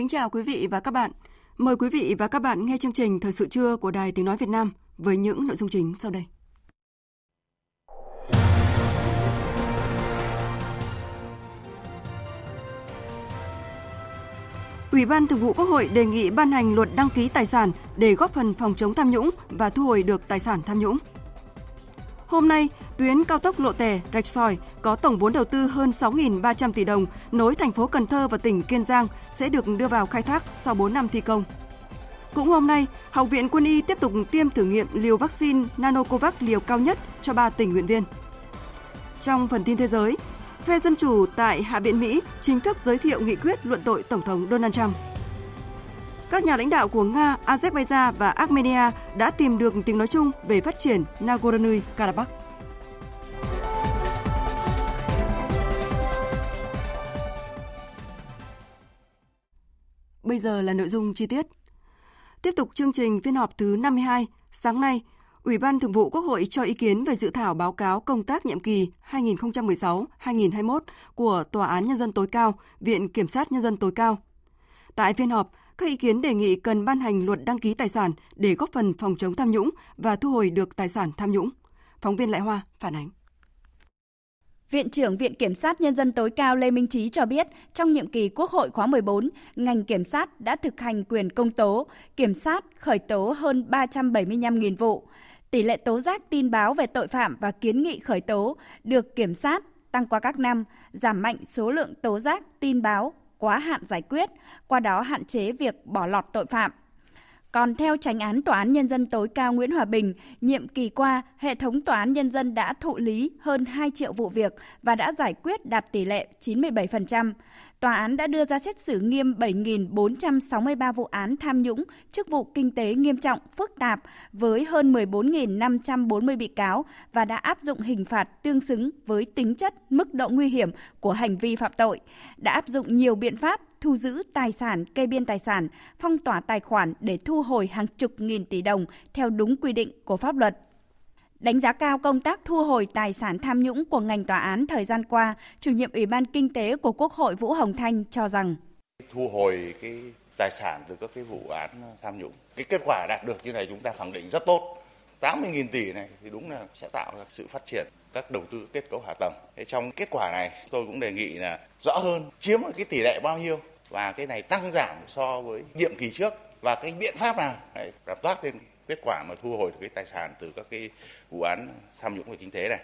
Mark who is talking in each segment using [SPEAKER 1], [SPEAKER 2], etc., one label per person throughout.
[SPEAKER 1] Kính chào quý vị và các bạn. Mời quý vị và các bạn nghe chương trình Thời sự trưa của Đài Tiếng Nói Việt Nam với những nội dung chính sau đây. Ủy ban Thường vụ Quốc hội đề nghị ban hành luật đăng ký tài sản để góp phần phòng chống tham nhũng và thu hồi được tài sản tham nhũng. Hôm nay, tuyến cao tốc Lộ tẻ Rạch Sỏi có tổng vốn đầu tư hơn 6.300 tỷ đồng nối thành phố Cần Thơ và tỉnh Kiên Giang sẽ được đưa vào khai thác sau 4 năm thi công. Cũng hôm nay, Học viện Quân y tiếp tục tiêm thử nghiệm liều vaccine Nanocovax liều cao nhất cho 3 tình nguyện viên. Trong phần tin thế giới, phe Dân Chủ tại Hạ viện Mỹ chính thức giới thiệu nghị quyết luận tội Tổng thống Donald Trump. Các nhà lãnh đạo của Nga, Azerbaijan và Armenia đã tìm được tiếng nói chung về phát triển Nagorno-Karabakh. Bây giờ là nội dung chi tiết. Tiếp tục chương trình phiên họp thứ 52, sáng nay, Ủy ban Thường vụ Quốc hội cho ý kiến về dự thảo báo cáo công tác nhiệm kỳ 2016-2021 của Tòa án Nhân dân tối cao, Viện Kiểm sát Nhân dân tối cao. Tại phiên họp, các ý kiến đề nghị cần ban hành luật đăng ký tài sản để góp phần phòng chống tham nhũng và thu hồi được tài sản tham nhũng. Phóng viên Lại Hoa phản ánh.
[SPEAKER 2] Viện trưởng Viện Kiểm sát Nhân dân tối cao Lê Minh Trí cho biết, trong nhiệm kỳ Quốc hội khóa 14, ngành kiểm sát đã thực hành quyền công tố, kiểm sát khởi tố hơn 375.000 vụ. Tỷ lệ tố giác tin báo về tội phạm và kiến nghị khởi tố được kiểm sát tăng qua các năm, giảm mạnh số lượng tố giác tin báo quá hạn giải quyết, qua đó hạn chế việc bỏ lọt tội phạm. Còn theo tránh án Tòa án Nhân dân tối cao Nguyễn Hòa Bình, nhiệm kỳ qua, hệ thống Tòa án Nhân dân đã thụ lý hơn 2 triệu vụ việc và đã giải quyết đạt tỷ lệ 97%. Tòa án đã đưa ra xét xử nghiêm 7.463 vụ án tham nhũng, chức vụ kinh tế nghiêm trọng, phức tạp với hơn 14.540 bị cáo và đã áp dụng hình phạt tương xứng với tính chất, mức độ nguy hiểm của hành vi phạm tội. Đã áp dụng nhiều biện pháp thu giữ tài sản, kê biên tài sản, phong tỏa tài khoản để thu hồi hàng chục nghìn tỷ đồng theo đúng quy định của pháp luật. Đánh giá cao công tác thu hồi tài sản tham nhũng của ngành tòa án thời gian qua, chủ nhiệm Ủy ban Kinh tế của Quốc hội Vũ Hồng Thanh cho rằng
[SPEAKER 3] thu hồi cái tài sản từ các cái vụ án tham nhũng. Cái kết quả đạt được như này chúng ta khẳng định rất tốt. 80.000 tỷ này thì đúng là sẽ tạo ra sự phát triển các đầu tư kết cấu hạ tầng. Thế trong kết quả này, tôi cũng đề nghị là rõ hơn, chiếm cái tỷ lệ bao nhiêu và cái này tăng giảm so với nhiệm kỳ trước và cái biện pháp nào để làm toát lên kết quả mà thu hồi được cái tài sản từ các cái vụ án tham nhũng về kinh tế này.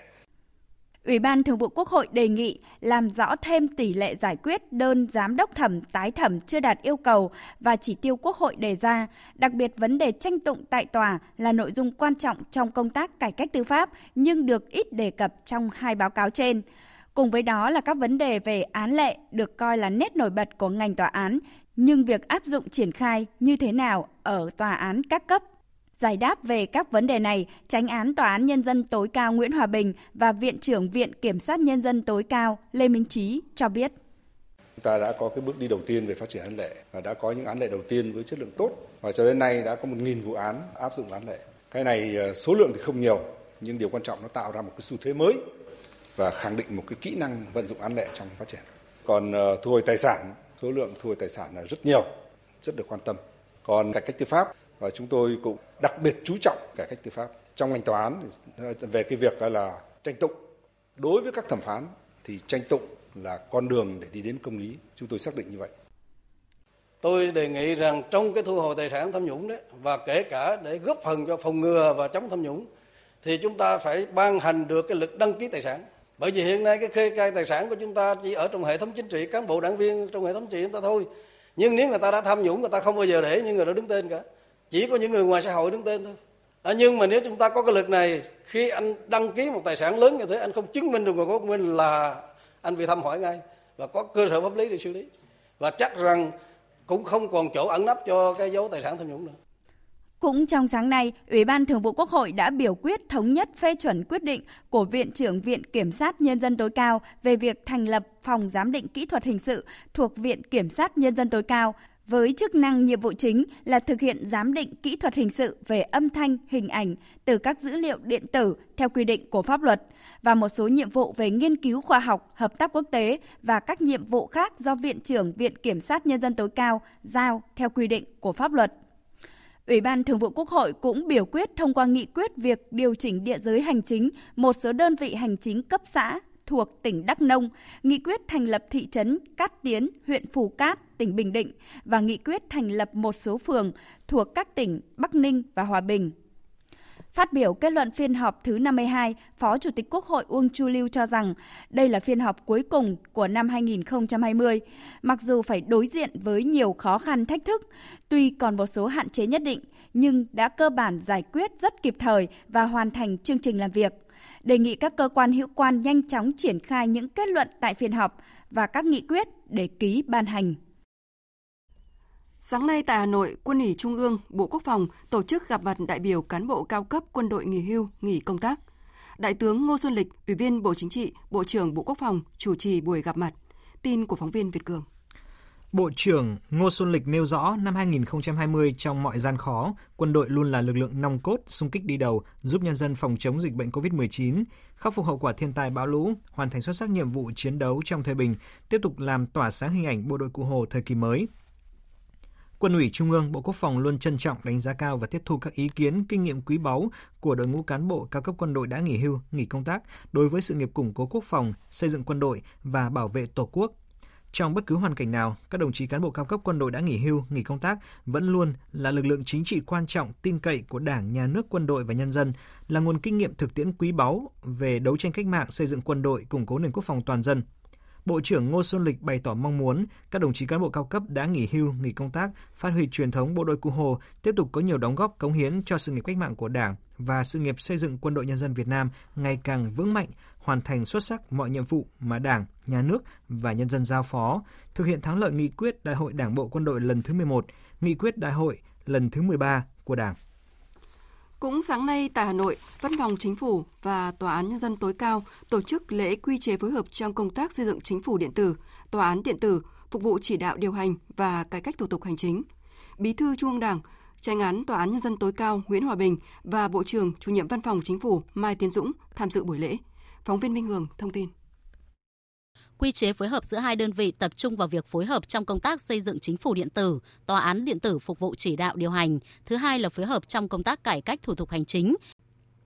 [SPEAKER 2] Ủy ban Thường vụ Quốc hội đề nghị làm rõ thêm tỷ lệ giải quyết đơn giám đốc thẩm tái thẩm chưa đạt yêu cầu và chỉ tiêu Quốc hội đề ra, đặc biệt vấn đề tranh tụng tại tòa là nội dung quan trọng trong công tác cải cách tư pháp nhưng được ít đề cập trong hai báo cáo trên. Cùng với đó là các vấn đề về án lệ được coi là nét nổi bật của ngành tòa án, nhưng việc áp dụng triển khai như thế nào ở tòa án các cấp Giải đáp về các vấn đề này, Tránh án Tòa án Nhân dân tối cao Nguyễn Hòa Bình và Viện trưởng Viện Kiểm sát Nhân dân tối cao Lê Minh Trí cho biết.
[SPEAKER 4] Chúng ta đã có cái bước đi đầu tiên về phát triển án lệ và đã có những án lệ đầu tiên với chất lượng tốt và cho đến nay đã có 1.000 vụ án áp dụng án lệ. Cái này ờ, số lượng thì không nhiều nhưng điều quan trọng nó tạo ra một cái xu thế mới và khẳng định một cái kỹ năng vận dụng án lệ trong phát triển. Còn ờ, thu hồi tài sản, số lượng thu hồi tài sản là rất nhiều, rất được quan tâm. Còn cải cách tư pháp và chúng tôi cũng đặc biệt chú trọng cải cách tư pháp trong ngành tòa án về cái việc là tranh tụng đối với các thẩm phán thì tranh tụng là con đường để đi đến công lý chúng tôi xác định như vậy
[SPEAKER 5] tôi đề nghị rằng trong cái thu hồi tài sản tham nhũng đấy và kể cả để góp phần cho phòng ngừa và chống tham nhũng thì chúng ta phải ban hành được cái luật đăng ký tài sản Bởi vì hiện nay cái kê khai tài sản của chúng ta chỉ ở trong hệ thống chính trị, cán bộ đảng viên trong hệ thống chính trị chúng ta thôi. Nhưng nếu người ta đã tham nhũng người ta không bao giờ để những người đó đứng tên cả. Chỉ có những người ngoài xã hội đứng tên thôi. À, nhưng mà nếu chúng ta có cái lực này khi anh đăng ký một tài sản lớn như thế anh không chứng minh được nguồn gốc của mình là anh bị thăm hỏi ngay và có cơ sở pháp lý để xử lý và chắc rằng cũng không còn chỗ ẩn nấp cho cái dấu tài sản tham nhũng nữa.
[SPEAKER 2] Cũng trong sáng nay, Ủy ban Thường vụ Quốc hội đã biểu quyết thống nhất phê chuẩn quyết định của Viện trưởng Viện Kiểm sát Nhân dân tối cao về việc thành lập Phòng Giám định Kỹ thuật Hình sự thuộc Viện Kiểm sát Nhân dân tối cao với chức năng nhiệm vụ chính là thực hiện giám định kỹ thuật hình sự về âm thanh, hình ảnh từ các dữ liệu điện tử theo quy định của pháp luật và một số nhiệm vụ về nghiên cứu khoa học, hợp tác quốc tế và các nhiệm vụ khác do Viện trưởng Viện Kiểm sát Nhân dân tối cao giao theo quy định của pháp luật. Ủy ban Thường vụ Quốc hội cũng biểu quyết thông qua nghị quyết việc điều chỉnh địa giới hành chính một số đơn vị hành chính cấp xã thuộc tỉnh Đắk Nông, nghị quyết thành lập thị trấn Cát Tiến, huyện Phù Cát, tỉnh Bình Định và nghị quyết thành lập một số phường thuộc các tỉnh Bắc Ninh và Hòa Bình. Phát biểu kết luận phiên họp thứ 52, Phó Chủ tịch Quốc hội Uông Chu Lưu cho rằng đây là phiên họp cuối cùng của năm 2020. Mặc dù phải đối diện với nhiều khó khăn thách thức, tuy còn một số hạn chế nhất định, nhưng đã cơ bản giải quyết rất kịp thời và hoàn thành chương trình làm việc. Đề nghị các cơ quan hữu quan nhanh chóng triển khai những kết luận tại phiên họp và các nghị quyết để ký ban hành.
[SPEAKER 1] Sáng nay tại Hà Nội, Quân ủy Trung ương, Bộ Quốc phòng tổ chức gặp mặt đại biểu cán bộ cao cấp quân đội nghỉ hưu, nghỉ công tác. Đại tướng Ngô Xuân Lịch, Ủy viên Bộ Chính trị, Bộ trưởng Bộ Quốc phòng chủ trì buổi gặp mặt. Tin của phóng viên Việt Cường.
[SPEAKER 6] Bộ trưởng Ngô Xuân Lịch nêu rõ năm 2020 trong mọi gian khó, quân đội luôn là lực lượng nòng cốt, xung kích đi đầu, giúp nhân dân phòng chống dịch bệnh COVID-19, khắc phục hậu quả thiên tai bão lũ, hoàn thành xuất sắc nhiệm vụ chiến đấu trong thời bình, tiếp tục làm tỏa sáng hình ảnh bộ đội Cụ Hồ thời kỳ mới, Quân ủy Trung ương, Bộ Quốc phòng luôn trân trọng đánh giá cao và tiếp thu các ý kiến, kinh nghiệm quý báu của đội ngũ cán bộ cao cấp quân đội đã nghỉ hưu, nghỉ công tác đối với sự nghiệp củng cố quốc phòng, xây dựng quân đội và bảo vệ Tổ quốc. Trong bất cứ hoàn cảnh nào, các đồng chí cán bộ cao cấp quân đội đã nghỉ hưu, nghỉ công tác vẫn luôn là lực lượng chính trị quan trọng, tin cậy của Đảng, Nhà nước, quân đội và nhân dân, là nguồn kinh nghiệm thực tiễn quý báu về đấu tranh cách mạng, xây dựng quân đội, củng cố nền quốc phòng toàn dân, Bộ trưởng Ngô Xuân Lịch bày tỏ mong muốn các đồng chí cán bộ cao cấp đã nghỉ hưu, nghỉ công tác, phát huy truyền thống bộ đội Cụ Hồ, tiếp tục có nhiều đóng góp cống hiến cho sự nghiệp cách mạng của Đảng và sự nghiệp xây dựng quân đội nhân dân Việt Nam ngày càng vững mạnh, hoàn thành xuất sắc mọi nhiệm vụ mà Đảng, Nhà nước và nhân dân giao phó, thực hiện thắng lợi nghị quyết Đại hội Đảng bộ quân đội lần thứ 11, nghị quyết Đại hội lần thứ 13 của Đảng.
[SPEAKER 1] Cũng sáng nay tại Hà Nội, Văn phòng Chính phủ và Tòa án Nhân dân tối cao tổ chức lễ quy chế phối hợp trong công tác xây dựng chính phủ điện tử, tòa án điện tử, phục vụ chỉ đạo điều hành và cải cách thủ tục hành chính. Bí thư Trung ương Đảng, tranh án Tòa án Nhân dân tối cao Nguyễn Hòa Bình và Bộ trưởng chủ nhiệm Văn phòng Chính phủ Mai Tiến Dũng tham dự buổi lễ. Phóng viên Minh Hường thông tin.
[SPEAKER 7] Quy chế phối hợp giữa hai đơn vị tập trung vào việc phối hợp trong công tác xây dựng chính phủ điện tử, tòa án điện tử phục vụ chỉ đạo điều hành. Thứ hai là phối hợp trong công tác cải cách thủ tục hành chính,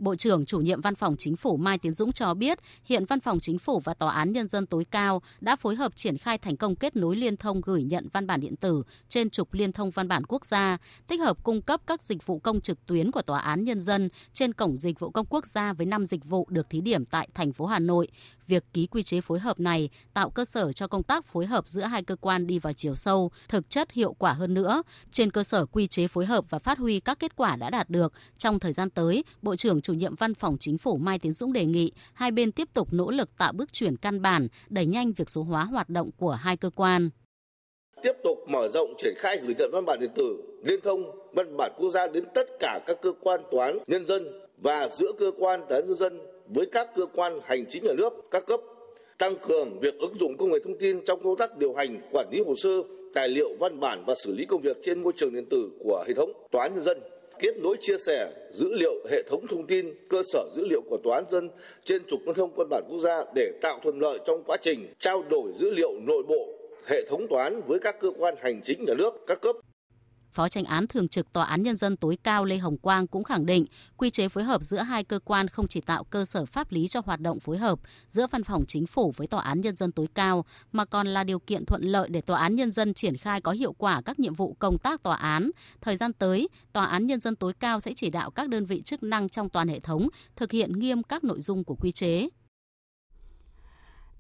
[SPEAKER 7] Bộ trưởng chủ nhiệm Văn phòng Chính phủ Mai Tiến Dũng cho biết, hiện Văn phòng Chính phủ và Tòa án Nhân dân tối cao đã phối hợp triển khai thành công kết nối liên thông gửi nhận văn bản điện tử trên trục liên thông văn bản quốc gia, tích hợp cung cấp các dịch vụ công trực tuyến của Tòa án Nhân dân trên cổng dịch vụ công quốc gia với 5 dịch vụ được thí điểm tại thành phố Hà Nội. Việc ký quy chế phối hợp này tạo cơ sở cho công tác phối hợp giữa hai cơ quan đi vào chiều sâu, thực chất hiệu quả hơn nữa. Trên cơ sở quy chế phối hợp và phát huy các kết quả đã đạt được, trong thời gian tới, Bộ trưởng chủ nhiệm Văn phòng Chính phủ Mai Tiến Dũng đề nghị hai bên tiếp tục nỗ lực tạo bước chuyển căn bản, đẩy nhanh việc số hóa hoạt động của hai cơ quan.
[SPEAKER 8] Tiếp tục mở rộng triển khai gửi nhận văn bản điện tử, liên thông văn bản quốc gia đến tất cả các cơ quan tòa án nhân dân và giữa cơ quan toán nhân dân với các cơ quan hành chính nhà nước, các cấp, tăng cường việc ứng dụng công nghệ thông tin trong công tác điều hành, quản lý hồ sơ, tài liệu, văn bản và xử lý công việc trên môi trường điện tử của hệ thống tòa án nhân dân, kết nối chia sẻ dữ liệu hệ thống thông tin, cơ sở dữ liệu của tòa án dân trên trục liên thông văn bản quốc gia để tạo thuận lợi trong quá trình trao đổi dữ liệu nội bộ hệ thống tòa án với các cơ quan hành chính nhà nước, các cấp.
[SPEAKER 7] Phó tranh án thường trực Tòa án Nhân dân tối cao Lê Hồng Quang cũng khẳng định quy chế phối hợp giữa hai cơ quan không chỉ tạo cơ sở pháp lý cho hoạt động phối hợp giữa văn phòng chính phủ với Tòa án Nhân dân tối cao, mà còn là điều kiện thuận lợi để Tòa án Nhân dân triển khai có hiệu quả các nhiệm vụ công tác tòa án. Thời gian tới, Tòa án Nhân dân tối cao sẽ chỉ đạo các đơn vị chức năng trong toàn hệ thống thực hiện nghiêm các nội dung của quy chế.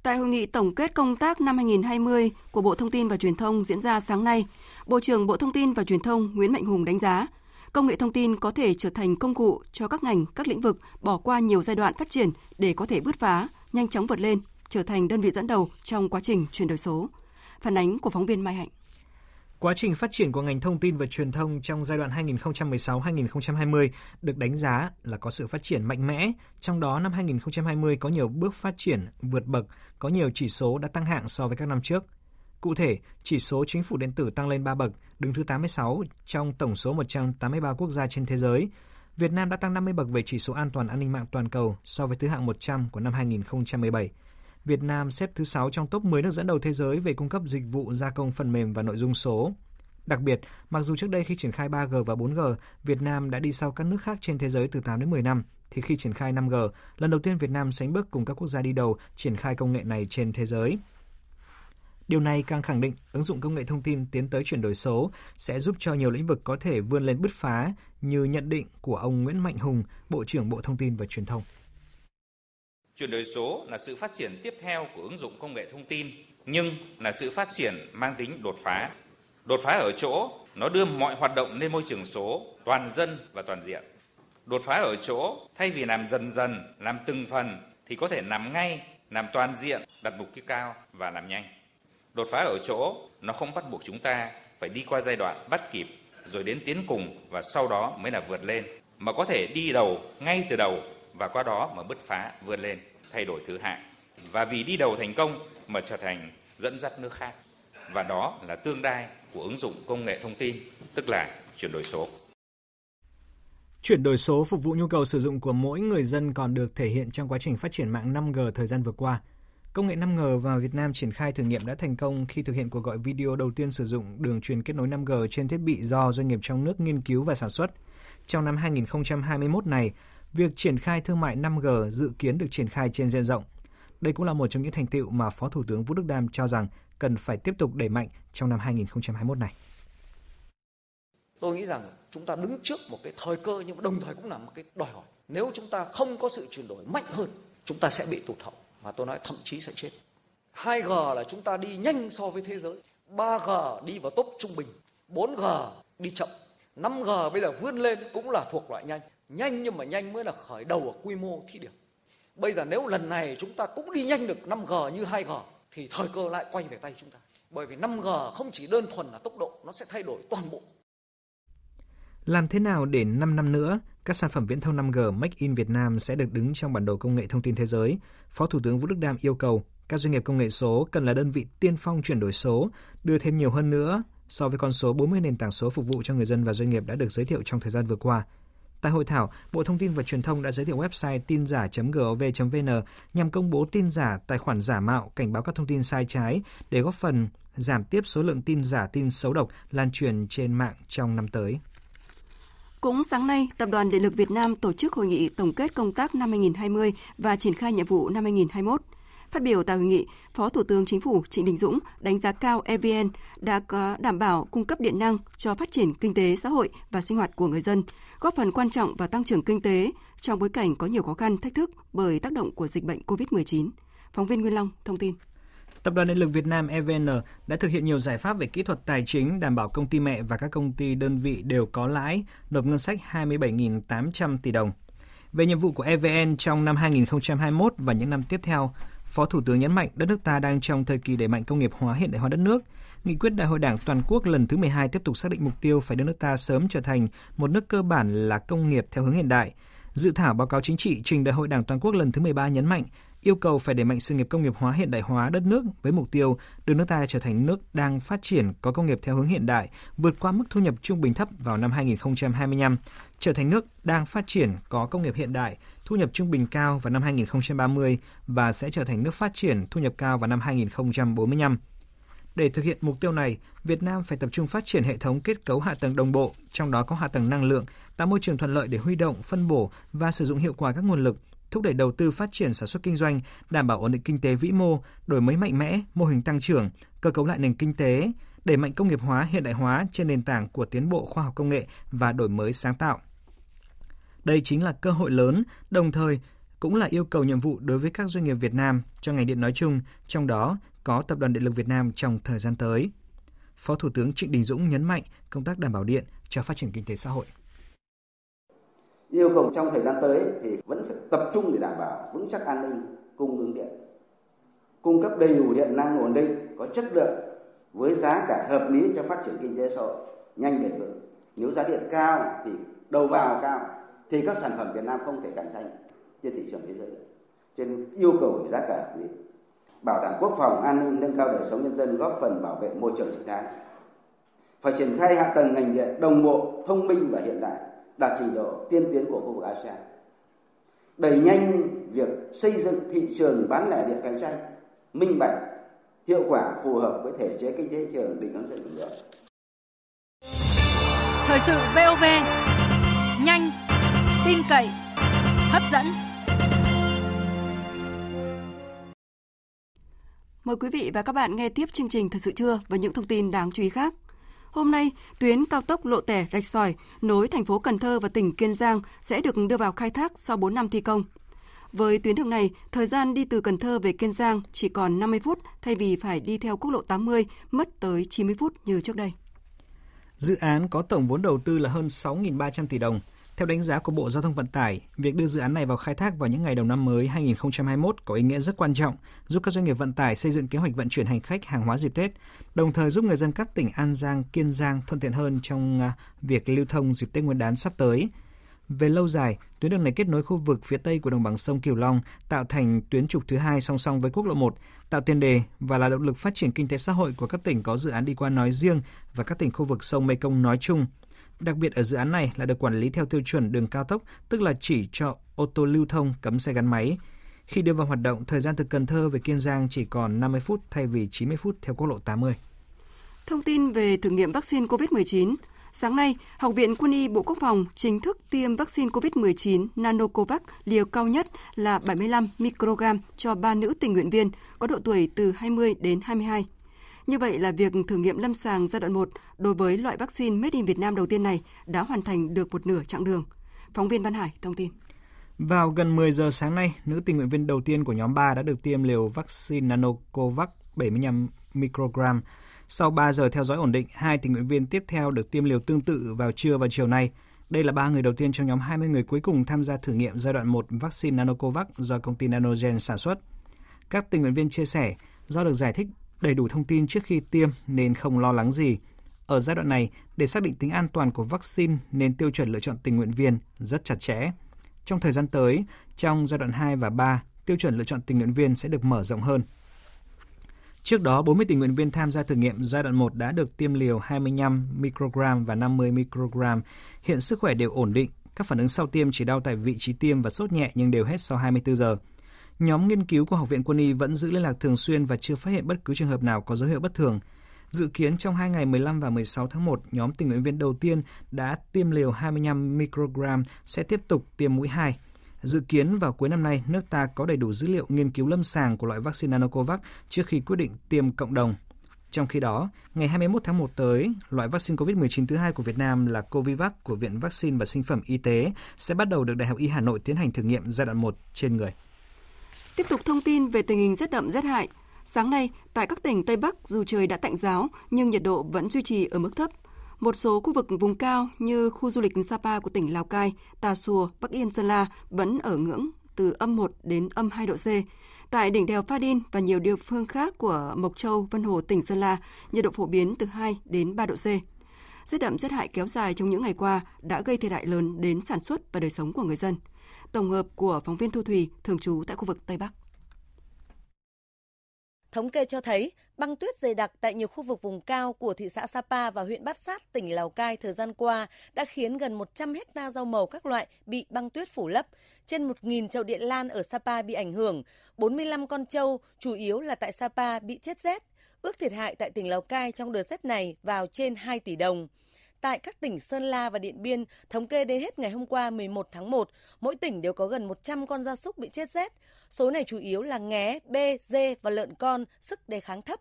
[SPEAKER 1] Tại hội nghị tổng kết công tác năm 2020 của Bộ Thông tin và Truyền thông diễn ra sáng nay, Bộ trưởng Bộ Thông tin và Truyền thông Nguyễn Mạnh Hùng đánh giá, công nghệ thông tin có thể trở thành công cụ cho các ngành, các lĩnh vực bỏ qua nhiều giai đoạn phát triển để có thể bứt phá, nhanh chóng vượt lên, trở thành đơn vị dẫn đầu trong quá trình chuyển đổi số. Phản ánh của phóng viên Mai Hạnh.
[SPEAKER 6] Quá trình phát triển của ngành thông tin và truyền thông trong giai đoạn 2016-2020 được đánh giá là có sự phát triển mạnh mẽ, trong đó năm 2020 có nhiều bước phát triển vượt bậc, có nhiều chỉ số đã tăng hạng so với các năm trước. Cụ thể, chỉ số chính phủ điện tử tăng lên 3 bậc, đứng thứ 86 trong tổng số 183 quốc gia trên thế giới. Việt Nam đã tăng 50 bậc về chỉ số an toàn an ninh mạng toàn cầu so với thứ hạng 100 của năm 2017. Việt Nam xếp thứ 6 trong top 10 nước dẫn đầu thế giới về cung cấp dịch vụ gia công phần mềm và nội dung số. Đặc biệt, mặc dù trước đây khi triển khai 3G và 4G, Việt Nam đã đi sau các nước khác trên thế giới từ 8 đến 10 năm, thì khi triển khai 5G, lần đầu tiên Việt Nam sánh bước cùng các quốc gia đi đầu triển khai công nghệ này trên thế giới. Điều này càng khẳng định ứng dụng công nghệ thông tin tiến tới chuyển đổi số sẽ giúp cho nhiều lĩnh vực có thể vươn lên bứt phá như nhận định của ông Nguyễn Mạnh Hùng, Bộ trưởng Bộ Thông tin và Truyền thông.
[SPEAKER 9] Chuyển đổi số là sự phát triển tiếp theo của ứng dụng công nghệ thông tin, nhưng là sự phát triển mang tính đột phá. Đột phá ở chỗ nó đưa mọi hoạt động lên môi trường số, toàn dân và toàn diện. Đột phá ở chỗ thay vì làm dần dần, làm từng phần thì có thể làm ngay, làm toàn diện, đặt mục tiêu cao và làm nhanh. Đột phá ở chỗ nó không bắt buộc chúng ta phải đi qua giai đoạn bắt kịp, rồi đến tiến cùng và sau đó mới là vượt lên, mà có thể đi đầu ngay từ đầu và qua đó mà bứt phá, vươn lên, thay đổi thứ hạng. Và vì đi đầu thành công mà trở thành dẫn dắt nước khác. Và đó là tương lai của ứng dụng công nghệ thông tin, tức là chuyển đổi số.
[SPEAKER 6] Chuyển đổi số phục vụ nhu cầu sử dụng của mỗi người dân còn được thể hiện trong quá trình phát triển mạng 5G thời gian vừa qua. Công nghệ 5G vào Việt Nam triển khai thử nghiệm đã thành công khi thực hiện cuộc gọi video đầu tiên sử dụng đường truyền kết nối 5G trên thiết bị do doanh nghiệp trong nước nghiên cứu và sản xuất. Trong năm 2021 này, việc triển khai thương mại 5G dự kiến được triển khai trên diện rộng. Đây cũng là một trong những thành tựu mà Phó Thủ tướng Vũ Đức Đam cho rằng cần phải tiếp tục đẩy mạnh trong năm 2021 này.
[SPEAKER 10] Tôi nghĩ rằng chúng ta đứng trước một cái thời cơ nhưng đồng thời cũng là một cái đòi hỏi. Nếu chúng ta không có sự chuyển đổi mạnh hơn, chúng ta sẽ bị tụt hậu mà tôi nói thậm chí sẽ chết. 2G là chúng ta đi nhanh so với thế giới, 3G đi vào top trung bình, 4G đi chậm, 5G bây giờ vươn lên cũng là thuộc loại nhanh. Nhanh nhưng mà nhanh mới là khởi đầu ở quy mô thí điểm. Bây giờ nếu lần này chúng ta cũng đi nhanh được 5G như 2G thì thời cơ lại quay về tay chúng ta. Bởi vì 5G không chỉ đơn thuần là tốc độ nó sẽ thay đổi toàn bộ.
[SPEAKER 6] Làm thế nào để 5 năm nữa, các sản phẩm viễn thông 5G Make in Việt Nam sẽ được đứng trong bản đồ công nghệ thông tin thế giới? Phó Thủ tướng Vũ Đức Đam yêu cầu các doanh nghiệp công nghệ số cần là đơn vị tiên phong chuyển đổi số, đưa thêm nhiều hơn nữa so với con số 40 nền tảng số phục vụ cho người dân và doanh nghiệp đã được giới thiệu trong thời gian vừa qua. Tại hội thảo, Bộ Thông tin và Truyền thông đã giới thiệu website tin giả.gov.vn nhằm công bố tin giả, tài khoản giả mạo, cảnh báo các thông tin sai trái để góp phần giảm tiếp số lượng tin giả, tin xấu độc lan truyền trên mạng trong năm tới.
[SPEAKER 1] Cũng sáng nay, Tập đoàn Điện lực Việt Nam tổ chức hội nghị tổng kết công tác năm 2020 và triển khai nhiệm vụ năm 2021. Phát biểu tại hội nghị, Phó Thủ tướng Chính phủ Trịnh Đình Dũng đánh giá cao EVN đã có đảm bảo cung cấp điện năng cho phát triển kinh tế xã hội và sinh hoạt của người dân, góp phần quan trọng vào tăng trưởng kinh tế trong bối cảnh có nhiều khó khăn, thách thức bởi tác động của dịch bệnh COVID-19. Phóng viên Nguyên Long thông tin.
[SPEAKER 6] Tập đoàn Điện lực Việt Nam EVN đã thực hiện nhiều giải pháp về kỹ thuật tài chính đảm bảo công ty mẹ và các công ty đơn vị đều có lãi, nộp ngân sách 27.800 tỷ đồng. Về nhiệm vụ của EVN trong năm 2021 và những năm tiếp theo, Phó Thủ tướng nhấn mạnh đất nước ta đang trong thời kỳ đẩy mạnh công nghiệp hóa hiện đại hóa đất nước. Nghị quyết Đại hội Đảng toàn quốc lần thứ 12 tiếp tục xác định mục tiêu phải đưa nước ta sớm trở thành một nước cơ bản là công nghiệp theo hướng hiện đại. Dự thảo báo cáo chính trị trình Đại hội Đảng toàn quốc lần thứ 13 nhấn mạnh yêu cầu phải đẩy mạnh sự nghiệp công nghiệp hóa hiện đại hóa đất nước với mục tiêu đưa nước ta trở thành nước đang phát triển có công nghiệp theo hướng hiện đại, vượt qua mức thu nhập trung bình thấp vào năm 2025, trở thành nước đang phát triển có công nghiệp hiện đại, thu nhập trung bình cao vào năm 2030 và sẽ trở thành nước phát triển thu nhập cao vào năm 2045. Để thực hiện mục tiêu này, Việt Nam phải tập trung phát triển hệ thống kết cấu hạ tầng đồng bộ, trong đó có hạ tầng năng lượng, tạo môi trường thuận lợi để huy động, phân bổ và sử dụng hiệu quả các nguồn lực, thúc đẩy đầu tư phát triển sản xuất kinh doanh, đảm bảo ổn định kinh tế vĩ mô, đổi mới mạnh mẽ, mô hình tăng trưởng, cơ cấu lại nền kinh tế, đẩy mạnh công nghiệp hóa, hiện đại hóa trên nền tảng của tiến bộ khoa học công nghệ và đổi mới sáng tạo. Đây chính là cơ hội lớn, đồng thời cũng là yêu cầu nhiệm vụ đối với các doanh nghiệp Việt Nam cho ngành điện nói chung, trong đó có Tập đoàn Điện lực Việt Nam trong thời gian tới. Phó Thủ tướng Trịnh Đình Dũng nhấn mạnh công tác đảm bảo điện cho phát triển kinh tế xã hội.
[SPEAKER 11] Yêu cầu trong thời gian tới thì vẫn phải tập trung để đảm bảo vững chắc an ninh cung ứng điện. Cung cấp đầy đủ điện năng ổn định, có chất lượng với giá cả hợp lý cho phát triển kinh tế xã hội nhanh bền vững. Nếu giá điện cao thì đầu vào cao thì các sản phẩm Việt Nam không thể cạnh tranh trên thị trường thế giới. Trên yêu cầu về giá cả hợp lý, bảo đảm quốc phòng an ninh, nâng cao đời sống nhân dân, góp phần bảo vệ môi trường sinh thái. Phải triển khai hạ tầng ngành điện đồng bộ, thông minh và hiện đại, đạt trình độ tiên tiến của khu vực ASEAN. Đẩy nhanh việc xây dựng thị trường bán lẻ điện cạnh tranh, minh bạch, hiệu quả phù hợp với thể chế kinh tế thị trường định hướng dẫn đường.
[SPEAKER 12] Thời sự VOV nhanh, tin cậy, hấp dẫn.
[SPEAKER 1] Mời quý vị và các bạn nghe tiếp chương trình Thật sự trưa với những thông tin đáng chú ý khác. Hôm nay, tuyến cao tốc Lộ Tẻ Rạch Sỏi nối thành phố Cần Thơ và tỉnh Kiên Giang sẽ được đưa vào khai thác sau 4 năm thi công. Với tuyến đường này, thời gian đi từ Cần Thơ về Kiên Giang chỉ còn 50 phút thay vì phải đi theo quốc lộ 80 mất tới 90 phút như trước đây.
[SPEAKER 6] Dự án có tổng vốn đầu tư là hơn 6.300 tỷ đồng. Theo đánh giá của Bộ Giao thông Vận tải, việc đưa dự án này vào khai thác vào những ngày đầu năm mới 2021 có ý nghĩa rất quan trọng, giúp các doanh nghiệp vận tải xây dựng kế hoạch vận chuyển hành khách hàng hóa dịp Tết, đồng thời giúp người dân các tỉnh An Giang, Kiên Giang thuận tiện hơn trong à, việc lưu thông dịp Tết Nguyên đán sắp tới. Về lâu dài, tuyến đường này kết nối khu vực phía tây của đồng bằng sông Cửu Long, tạo thành tuyến trục thứ hai song song với quốc lộ 1, tạo tiền đề và là động lực phát triển kinh tế xã hội của các tỉnh có dự án đi qua nói riêng và các tỉnh khu vực sông Mekong nói chung. Đặc biệt ở dự án này là được quản lý theo tiêu chuẩn đường cao tốc, tức là chỉ cho ô tô lưu thông cấm xe gắn máy. Khi đưa vào hoạt động, thời gian từ Cần Thơ về Kiên Giang chỉ còn 50 phút thay vì 90 phút theo quốc lộ 80.
[SPEAKER 1] Thông tin về thử nghiệm vaccine COVID-19, Sáng nay, Học viện Quân y Bộ Quốc phòng chính thức tiêm vaccine COVID-19 Nanocovax liều cao nhất là 75 microgram cho ba nữ tình nguyện viên có độ tuổi từ 20 đến 22. Như vậy là việc thử nghiệm lâm sàng giai đoạn 1 đối với loại vaccine Made in Việt Nam đầu tiên này đã hoàn thành được một nửa chặng đường. Phóng viên Văn Hải thông tin.
[SPEAKER 6] Vào gần 10 giờ sáng nay, nữ tình nguyện viên đầu tiên của nhóm 3 đã được tiêm liều vaccine Nanocovax 75 microgram sau 3 giờ theo dõi ổn định, hai tình nguyện viên tiếp theo được tiêm liều tương tự vào trưa và chiều nay. Đây là ba người đầu tiên trong nhóm 20 người cuối cùng tham gia thử nghiệm giai đoạn 1 vaccine Nanocovax do công ty Nanogen sản xuất. Các tình nguyện viên chia sẻ, do được giải thích đầy đủ thông tin trước khi tiêm nên không lo lắng gì. Ở giai đoạn này, để xác định tính an toàn của vaccine nên tiêu chuẩn lựa chọn tình nguyện viên rất chặt chẽ. Trong thời gian tới, trong giai đoạn 2 và 3, tiêu chuẩn lựa chọn tình nguyện viên sẽ được mở rộng hơn. Trước đó, 40 tình nguyện viên tham gia thử nghiệm giai đoạn 1 đã được tiêm liều 25 microgram và 50 microgram. Hiện sức khỏe đều ổn định. Các phản ứng sau tiêm chỉ đau tại vị trí tiêm và sốt nhẹ nhưng đều hết sau 24 giờ. Nhóm nghiên cứu của Học viện Quân y vẫn giữ liên lạc thường xuyên và chưa phát hiện bất cứ trường hợp nào có dấu hiệu bất thường. Dự kiến trong hai ngày 15 và 16 tháng 1, nhóm tình nguyện viên đầu tiên đã tiêm liều 25 microgram sẽ tiếp tục tiêm mũi 2. Dự kiến vào cuối năm nay, nước ta có đầy đủ dữ liệu nghiên cứu lâm sàng của loại vaccine Nanocovax trước khi quyết định tiêm cộng đồng. Trong khi đó, ngày 21 tháng 1 tới, loại vaccine COVID-19 thứ hai của Việt Nam là Covivac của Viện Vaccine và Sinh phẩm Y tế sẽ bắt đầu được Đại học Y Hà Nội tiến hành thử nghiệm giai đoạn 1 trên người.
[SPEAKER 1] Tiếp tục thông tin về tình hình rét đậm rét hại. Sáng nay, tại các tỉnh Tây Bắc dù trời đã tạnh giáo nhưng nhiệt độ vẫn duy trì ở mức thấp. Một số khu vực vùng cao như khu du lịch Sapa của tỉnh Lào Cai, Tà Xùa, Bắc Yên, Sơn La vẫn ở ngưỡng từ âm 1 đến âm 2 độ C. Tại đỉnh đèo Pha Đin và nhiều địa phương khác của Mộc Châu, Vân Hồ, tỉnh Sơn La, nhiệt độ phổ biến từ 2 đến 3 độ C. Rét đậm rét hại kéo dài trong những ngày qua đã gây thiệt hại lớn đến sản xuất và đời sống của người dân. Tổng hợp của phóng viên Thu Thủy, thường trú tại khu vực Tây Bắc.
[SPEAKER 13] Thống kê cho thấy, băng tuyết dày đặc tại nhiều khu vực vùng cao của thị xã Sapa và huyện Bát Sát, tỉnh Lào Cai thời gian qua đã khiến gần 100 hecta rau màu các loại bị băng tuyết phủ lấp. Trên 1.000 chậu điện lan ở Sapa bị ảnh hưởng, 45 con trâu, chủ yếu là tại Sapa, bị chết rét. Ước thiệt hại tại tỉnh Lào Cai trong đợt rét này vào trên 2 tỷ đồng. Tại các tỉnh Sơn La và Điện Biên, thống kê đến hết ngày hôm qua 11 tháng 1, mỗi tỉnh đều có gần 100 con gia súc bị chết rét. Số này chủ yếu là nghé, bê, dê và lợn con, sức đề kháng thấp.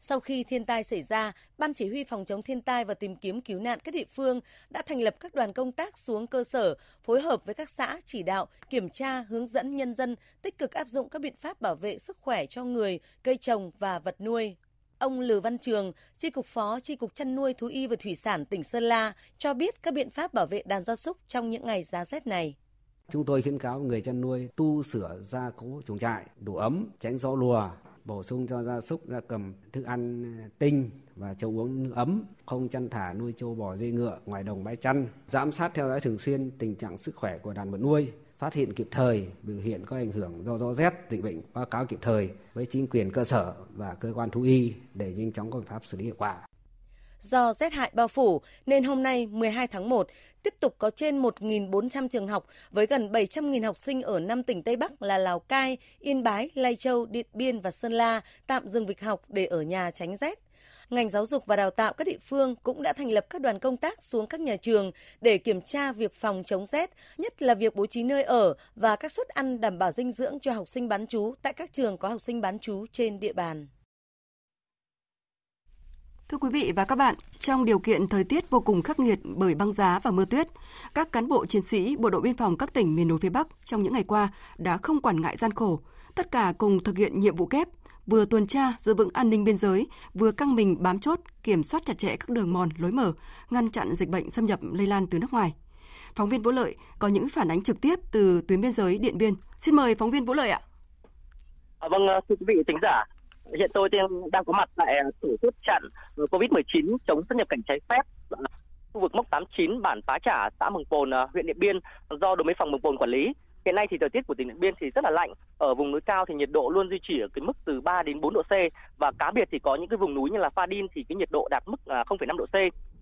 [SPEAKER 13] Sau khi thiên tai xảy ra, Ban Chỉ huy phòng chống thiên tai và tìm kiếm cứu nạn các địa phương đã thành lập các đoàn công tác xuống cơ sở, phối hợp với các xã chỉ đạo, kiểm tra, hướng dẫn nhân dân tích cực áp dụng các biện pháp bảo vệ sức khỏe cho người, cây trồng và vật nuôi. Ông Lừ Văn Trường, Tri cục Phó Tri cục Chăn nuôi Thú y và Thủy sản tỉnh Sơn La cho biết các biện pháp bảo vệ đàn gia súc trong những ngày giá rét này.
[SPEAKER 14] Chúng tôi khuyến cáo người chăn nuôi tu sửa gia cố chuồng trại, đủ ấm, tránh gió lùa, bổ sung cho gia súc gia cầm thức ăn tinh và cho uống nước ấm, không chăn thả nuôi trâu bò dê ngựa ngoài đồng bãi chăn, giám sát theo dõi thường xuyên tình trạng sức khỏe của đàn vật nuôi, phát hiện kịp thời biểu hiện có ảnh hưởng do gió rét, dịch bệnh báo cáo kịp thời với chính quyền cơ sở và cơ quan thú y để nhanh chóng có biện pháp xử lý hiệu quả.
[SPEAKER 13] Do rét hại bao phủ nên hôm nay 12 tháng 1 tiếp tục có trên 1.400 trường học với gần 700.000 học sinh ở 5 tỉnh Tây Bắc là Lào Cai, Yên Bái, Lai Châu, Điện Biên và Sơn La tạm dừng việc học để ở nhà tránh rét ngành giáo dục và đào tạo các địa phương cũng đã thành lập các đoàn công tác xuống các nhà trường để kiểm tra việc phòng chống rét, nhất là việc bố trí nơi ở và các suất ăn đảm bảo dinh dưỡng cho học sinh bán trú tại các trường có học sinh bán trú trên địa bàn.
[SPEAKER 1] Thưa quý vị và các bạn, trong điều kiện thời tiết vô cùng khắc nghiệt bởi băng giá và mưa tuyết, các cán bộ chiến sĩ Bộ đội Biên phòng các tỉnh miền núi phía Bắc trong những ngày qua đã không quản ngại gian khổ, tất cả cùng thực hiện nhiệm vụ kép, vừa tuần tra giữ vững an ninh biên giới, vừa căng mình bám chốt, kiểm soát chặt chẽ các đường mòn, lối mở, ngăn chặn dịch bệnh xâm nhập lây lan từ nước ngoài. Phóng viên Vũ Lợi có những phản ánh trực tiếp từ tuyến biên giới Điện Biên. Xin mời phóng viên Vũ Lợi ạ.
[SPEAKER 15] À, vâng, ờ, thưa quý vị thính giả, hiện tôi đang có mặt tại ờ, tổ chốt chặn ờ, COVID-19 chống xuất nhập cảnh trái phép khu vực mốc 89 bản Pá Trả, xã Mường Pồn, huyện Điện Biên do đồn biên phòng Mường Pồn quản lý. Hiện nay thì thời tiết của tỉnh Điện Biên thì rất là lạnh. Ở vùng núi cao thì nhiệt độ luôn duy trì ở cái mức từ 3 đến 4 độ C và cá biệt thì có những cái vùng núi như là Pha Đin thì cái nhiệt độ đạt mức à, 0,5 độ C.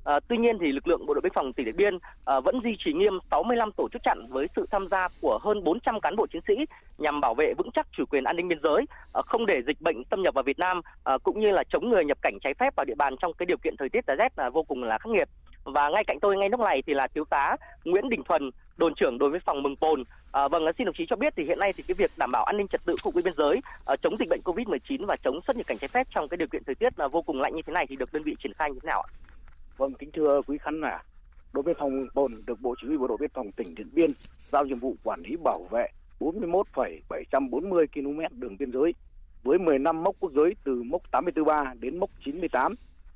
[SPEAKER 15] À, tuy nhiên thì lực lượng bộ đội biên phòng tỉnh Điện Biên à, vẫn duy trì nghiêm 65 tổ chốt chặn với sự tham gia của hơn 400 cán bộ chiến sĩ nhằm bảo vệ vững chắc chủ quyền an ninh biên giới, à, không để dịch bệnh xâm nhập vào Việt Nam à, cũng như là chống người nhập cảnh trái phép vào địa bàn trong cái điều kiện thời tiết giá rét là vô cùng là khắc nghiệt. Và ngay cạnh tôi ngay lúc này thì là thiếu tá Nguyễn Đình Thuần, đồn trưởng đồn biên phòng Mừng Pồn. À, vâng, xin đồng chí cho biết thì hiện nay thì cái việc đảm bảo an ninh trật tự khu vực biên giới, à, chống dịch bệnh Covid-19 và chống xuất nhập cảnh trái phép trong cái điều kiện thời tiết là vô cùng lạnh như thế này thì được đơn vị triển khai như thế nào ạ?
[SPEAKER 16] Vâng, kính thưa quý khán giả, đồn biên phòng pồn được Bộ Chỉ huy Bộ đội Biên phòng tỉnh Điện Biên giao nhiệm vụ quản lý bảo vệ 41,740 km đường biên giới với 10 năm mốc quốc giới từ mốc 843 đến mốc 98,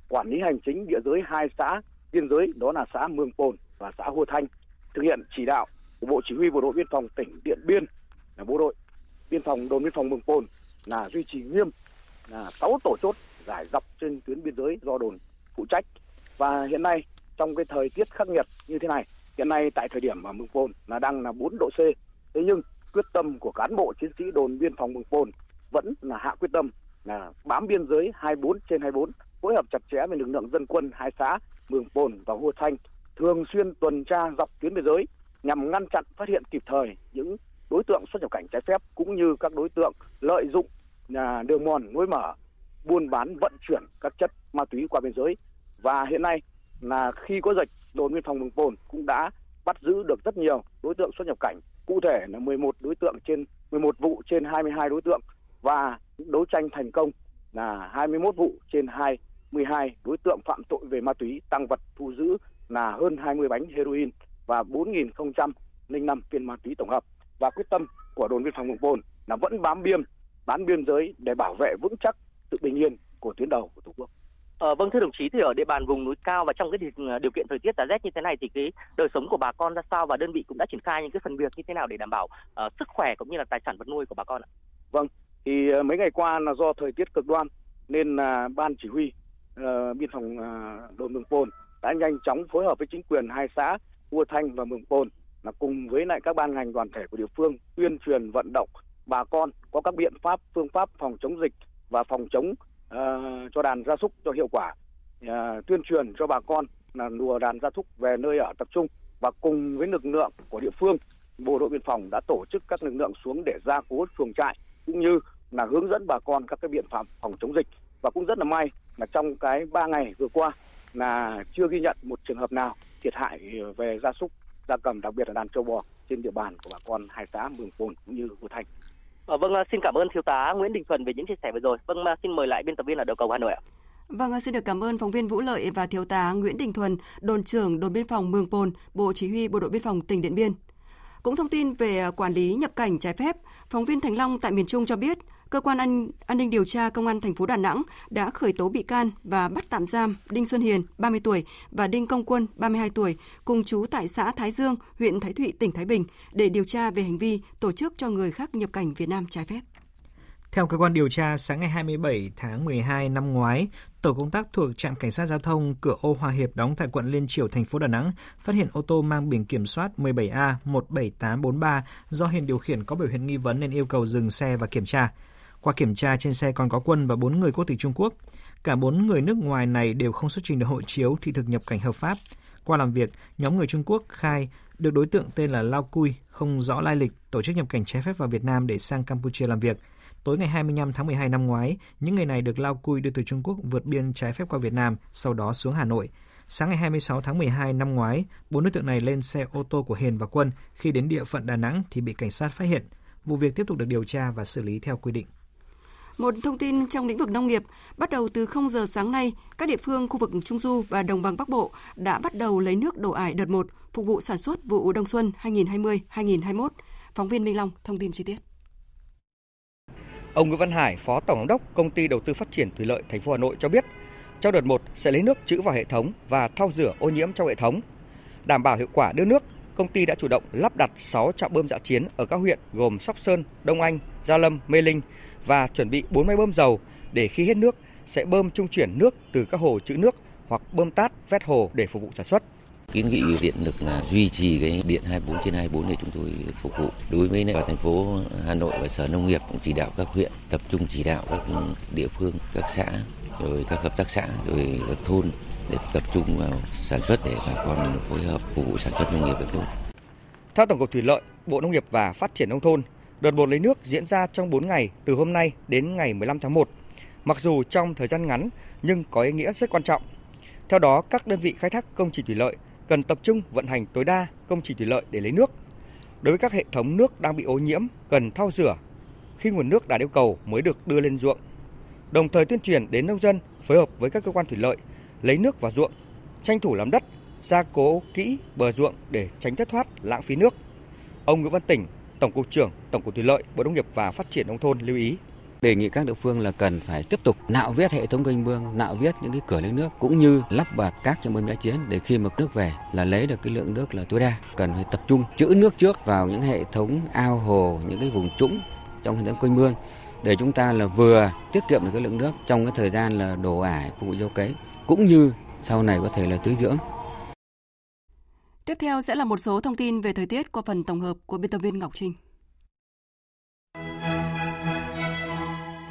[SPEAKER 16] quản lý hành chính địa giới hai xã biên giới đó là xã Mường Pồn và xã Hồ Thanh thực hiện chỉ đạo của Bộ Chỉ huy Bộ đội Biên phòng tỉnh Điện Biên là bộ đội biên phòng, đồn biên phòng Mường Pồn là duy trì nghiêm là 6 tổ chốt giải dọc trên tuyến biên giới do đồn phụ trách. Và hiện nay trong cái thời tiết khắc nghiệt như thế này, hiện nay tại thời điểm mà Mường Pồn là đang là 4 độ C, thế nhưng quyết tâm của cán bộ chiến sĩ đồn biên phòng Mường Pồn vẫn là hạ quyết tâm là bám biên giới 24 trên 24 phối hợp chặt chẽ với lực lượng dân quân hai xã Mường Pồn và Hua Thanh thường xuyên tuần tra dọc tuyến biên giới nhằm ngăn chặn phát hiện kịp thời những đối tượng xuất nhập cảnh trái phép cũng như các đối tượng lợi dụng à, đường mòn lối mở, buôn bán, vận chuyển các chất ma túy qua biên giới. Và hiện nay là khi có dịch, đồn biên phòng Mường Pồn cũng đã bắt giữ được rất nhiều đối tượng xuất nhập cảnh. Cụ thể là 11 đối tượng trên 11 vụ trên 22 đối tượng. Và đấu tranh thành công là 21 vụ trên 22 đối tượng phạm tội về ma túy tăng vật thu giữ là hơn 20 bánh heroin và 4.005 viên ma túy tổng hợp và quyết tâm của đồn biên phòng Mường Pồn là vẫn bám biên bán biên giới để bảo vệ vững chắc sự bình yên của tuyến đầu của tổ quốc.
[SPEAKER 15] Ờ, vâng thưa đồng chí thì ở địa bàn vùng núi cao và trong cái điều, điều kiện thời tiết giá rét như thế này thì cái đời sống của bà con ra sao và đơn vị cũng đã triển khai những cái phần việc như thế nào để đảm bảo uh, sức khỏe cũng như là tài sản vật nuôi của bà con ạ?
[SPEAKER 16] Vâng, thì uh, mấy ngày qua là do thời tiết cực đoan nên là uh, ban chỉ huy uh, biên phòng uh, đồn Mường Pồn đã nhanh chóng phối hợp với chính quyền hai xã Hua Thanh và Mường Pồn là cùng với lại các ban ngành đoàn thể của địa phương tuyên truyền vận động bà con có các biện pháp phương pháp phòng chống dịch và phòng chống uh, cho đàn gia súc cho hiệu quả. Uh, tuyên truyền cho bà con là lùa đàn gia súc về nơi ở tập trung và cùng với lực lượng của địa phương bộ đội biên phòng đã tổ chức các lực lượng xuống để gia cố chuồng trại cũng như là hướng dẫn bà con các cái biện pháp phòng chống dịch. Và cũng rất là may là trong cái ba ngày vừa qua là chưa ghi nhận một trường hợp nào thiệt hại về gia súc gia cầm đặc biệt là đàn trâu bò trên địa bàn của bà con hai xã Mường Pồn cũng như Hồ Thanh.
[SPEAKER 15] vâng, xin cảm ơn thiếu tá Nguyễn Đình Thuần về những chia sẻ vừa rồi. Vâng, xin mời lại biên tập viên ở đầu cầu Hà Nội ạ.
[SPEAKER 1] Vâng, xin được cảm ơn phóng viên Vũ Lợi và thiếu tá Nguyễn Đình Thuần, đồn trưởng đồn biên phòng Mường Pồn, Bộ Chỉ huy Bộ đội Biên phòng tỉnh Điện Biên. Cũng thông tin về quản lý nhập cảnh trái phép, phóng viên Thành Long tại miền Trung cho biết, cơ quan an, an ninh điều tra công an thành phố Đà Nẵng đã khởi tố bị can và bắt tạm giam Đinh Xuân Hiền, 30 tuổi và Đinh Công Quân, 32 tuổi, cùng chú tại xã Thái Dương, huyện Thái Thụy, tỉnh Thái Bình để điều tra về hành vi tổ chức cho người khác nhập cảnh Việt Nam trái phép.
[SPEAKER 6] Theo cơ quan điều tra, sáng ngày 27 tháng 12 năm ngoái, tổ công tác thuộc trạm cảnh sát giao thông cửa ô Hòa Hiệp đóng tại quận Liên Triểu, thành phố Đà Nẵng phát hiện ô tô mang biển kiểm soát 17A 17843 do Hiền điều khiển có biểu hiện nghi vấn nên yêu cầu dừng xe và kiểm tra. Qua kiểm tra trên xe còn có Quân và bốn người quốc tịch Trung Quốc. Cả bốn người nước ngoài này đều không xuất trình được hộ chiếu thị thực nhập cảnh hợp pháp. Qua làm việc, nhóm người Trung Quốc khai được đối tượng tên là Lao Cui, không rõ lai lịch, tổ chức nhập cảnh trái phép vào Việt Nam để sang Campuchia làm việc – Tối ngày 25 tháng 12 năm ngoái, những người này được lao cui đưa từ Trung Quốc vượt biên trái phép qua Việt Nam, sau đó xuống Hà Nội. Sáng ngày 26 tháng 12 năm ngoái, bốn đối tượng này lên xe ô tô của Hiền và Quân. Khi đến địa phận Đà Nẵng thì bị cảnh sát phát hiện. Vụ việc tiếp tục được điều tra và xử lý theo quy định.
[SPEAKER 1] Một thông tin trong lĩnh vực nông nghiệp, bắt đầu từ 0 giờ sáng nay, các địa phương khu vực Trung Du và Đồng bằng Bắc Bộ đã bắt đầu lấy nước đổ ải đợt 1 phục vụ sản xuất vụ đông xuân 2020-2021. Phóng viên Minh Long thông tin chi tiết.
[SPEAKER 17] Ông Nguyễn Văn Hải, Phó Tổng giám đốc Công ty Đầu tư Phát triển Thủy lợi thành phố Hà Nội cho biết, trong đợt 1 sẽ lấy nước trữ vào hệ thống và thao rửa ô nhiễm trong hệ thống. Đảm bảo hiệu quả đưa nước, công ty đã chủ động lắp đặt 6 trạm bơm dã chiến ở các huyện gồm Sóc Sơn, Đông Anh, Gia Lâm, Mê Linh và chuẩn bị 4 máy bơm dầu để khi hết nước sẽ bơm trung chuyển nước từ các hồ trữ nước hoặc bơm tát vét hồ để phục vụ sản xuất.
[SPEAKER 18] Kiến nghị điện lực là duy trì cái điện 24 trên 24 để chúng tôi phục vụ. Đối với thành phố Hà Nội và Sở Nông nghiệp cũng chỉ đạo các huyện tập trung chỉ đạo các địa phương, các xã, rồi các hợp tác xã, rồi các thôn để tập trung vào sản xuất để bà con phối hợp phục vụ sản xuất nông nghiệp được tốt.
[SPEAKER 17] Theo Tổng cục Thủy lợi, Bộ Nông nghiệp và Phát triển Nông thôn, đợt bột lấy nước diễn ra trong 4 ngày từ hôm nay đến ngày 15 tháng 1. Mặc dù trong thời gian ngắn nhưng có ý nghĩa rất quan trọng. Theo đó, các đơn vị khai thác công trình thủy lợi cần tập trung vận hành tối đa công trình thủy lợi để lấy nước. Đối với các hệ thống nước đang bị ô nhiễm, cần thao rửa khi nguồn nước đạt yêu cầu mới được đưa lên ruộng. Đồng thời tuyên truyền đến nông dân phối hợp với các cơ quan thủy lợi lấy nước vào ruộng, tranh thủ làm đất, gia cố kỹ bờ ruộng để tránh thất thoát lãng phí nước. Ông Nguyễn Văn Tỉnh, Tổng cục trưởng Tổng cục Thủy lợi, Bộ Nông nghiệp và Phát triển nông thôn lưu ý
[SPEAKER 19] đề nghị các địa phương là cần phải tiếp tục nạo vét hệ thống kênh mương, nạo vét những cái cửa lấy nước cũng như lắp đặt các trong bơm đá chiến để khi mà nước về là lấy được cái lượng nước là tối đa. Cần phải tập trung trữ nước trước vào những hệ thống ao hồ, những cái vùng trũng trong hệ thống kênh mương để chúng ta là vừa tiết kiệm được cái lượng nước trong cái thời gian là đổ ải phục vụ gieo cấy cũng như sau này có thể là tưới dưỡng.
[SPEAKER 1] Tiếp theo sẽ là một số thông tin về thời tiết qua phần tổng hợp của biên tập viên Ngọc Trinh.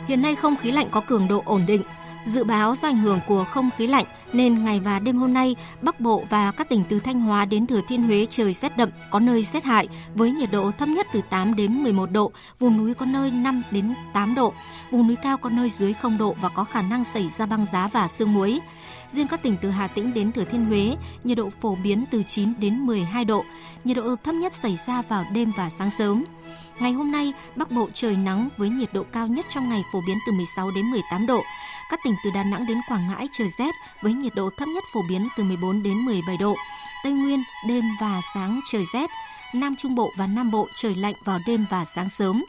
[SPEAKER 20] Hiện nay không khí lạnh có cường độ ổn định. Dự báo do ảnh hưởng của không khí lạnh nên ngày và đêm hôm nay, Bắc Bộ và các tỉnh từ Thanh Hóa đến Thừa Thiên Huế trời rét đậm, có nơi rét hại với nhiệt độ thấp nhất từ 8 đến 11 độ, vùng núi có nơi 5 đến 8 độ, vùng núi cao có nơi dưới 0 độ và có khả năng xảy ra băng giá và sương muối. Riêng các tỉnh từ Hà Tĩnh đến Thừa Thiên Huế, nhiệt độ phổ biến từ 9 đến 12 độ, nhiệt độ thấp nhất xảy ra vào đêm và sáng sớm. Ngày hôm nay, Bắc Bộ trời nắng với nhiệt độ cao nhất trong ngày phổ biến từ 16 đến 18 độ. Các tỉnh từ Đà Nẵng đến Quảng Ngãi trời rét với nhiệt độ thấp nhất phổ biến từ 14 đến 17 độ. Tây Nguyên đêm và sáng trời rét, Nam Trung Bộ và Nam Bộ trời lạnh vào đêm và sáng sớm.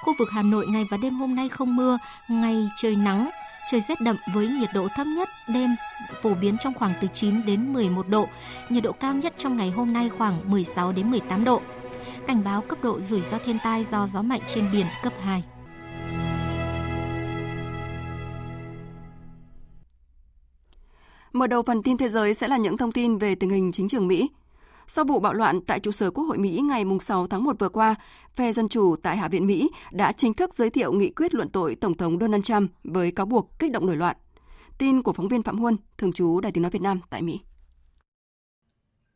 [SPEAKER 20] Khu vực Hà Nội ngày và đêm hôm nay không mưa, ngày trời nắng, trời rét đậm với nhiệt độ thấp nhất đêm phổ biến trong khoảng từ 9 đến 11 độ, nhiệt độ cao nhất trong ngày hôm nay khoảng 16 đến 18 độ cảnh báo cấp độ rủi ro thiên tai do gió mạnh trên biển cấp 2.
[SPEAKER 1] Mở đầu phần tin thế giới sẽ là những thông tin về tình hình chính trường Mỹ. Sau vụ bạo loạn tại trụ sở Quốc hội Mỹ ngày 6 tháng 1 vừa qua, phe Dân Chủ tại Hạ viện Mỹ đã chính thức giới thiệu nghị quyết luận tội Tổng thống Donald Trump với cáo buộc kích động nổi loạn. Tin của phóng viên Phạm Huân, thường trú Đài tiếng nói Việt Nam tại Mỹ.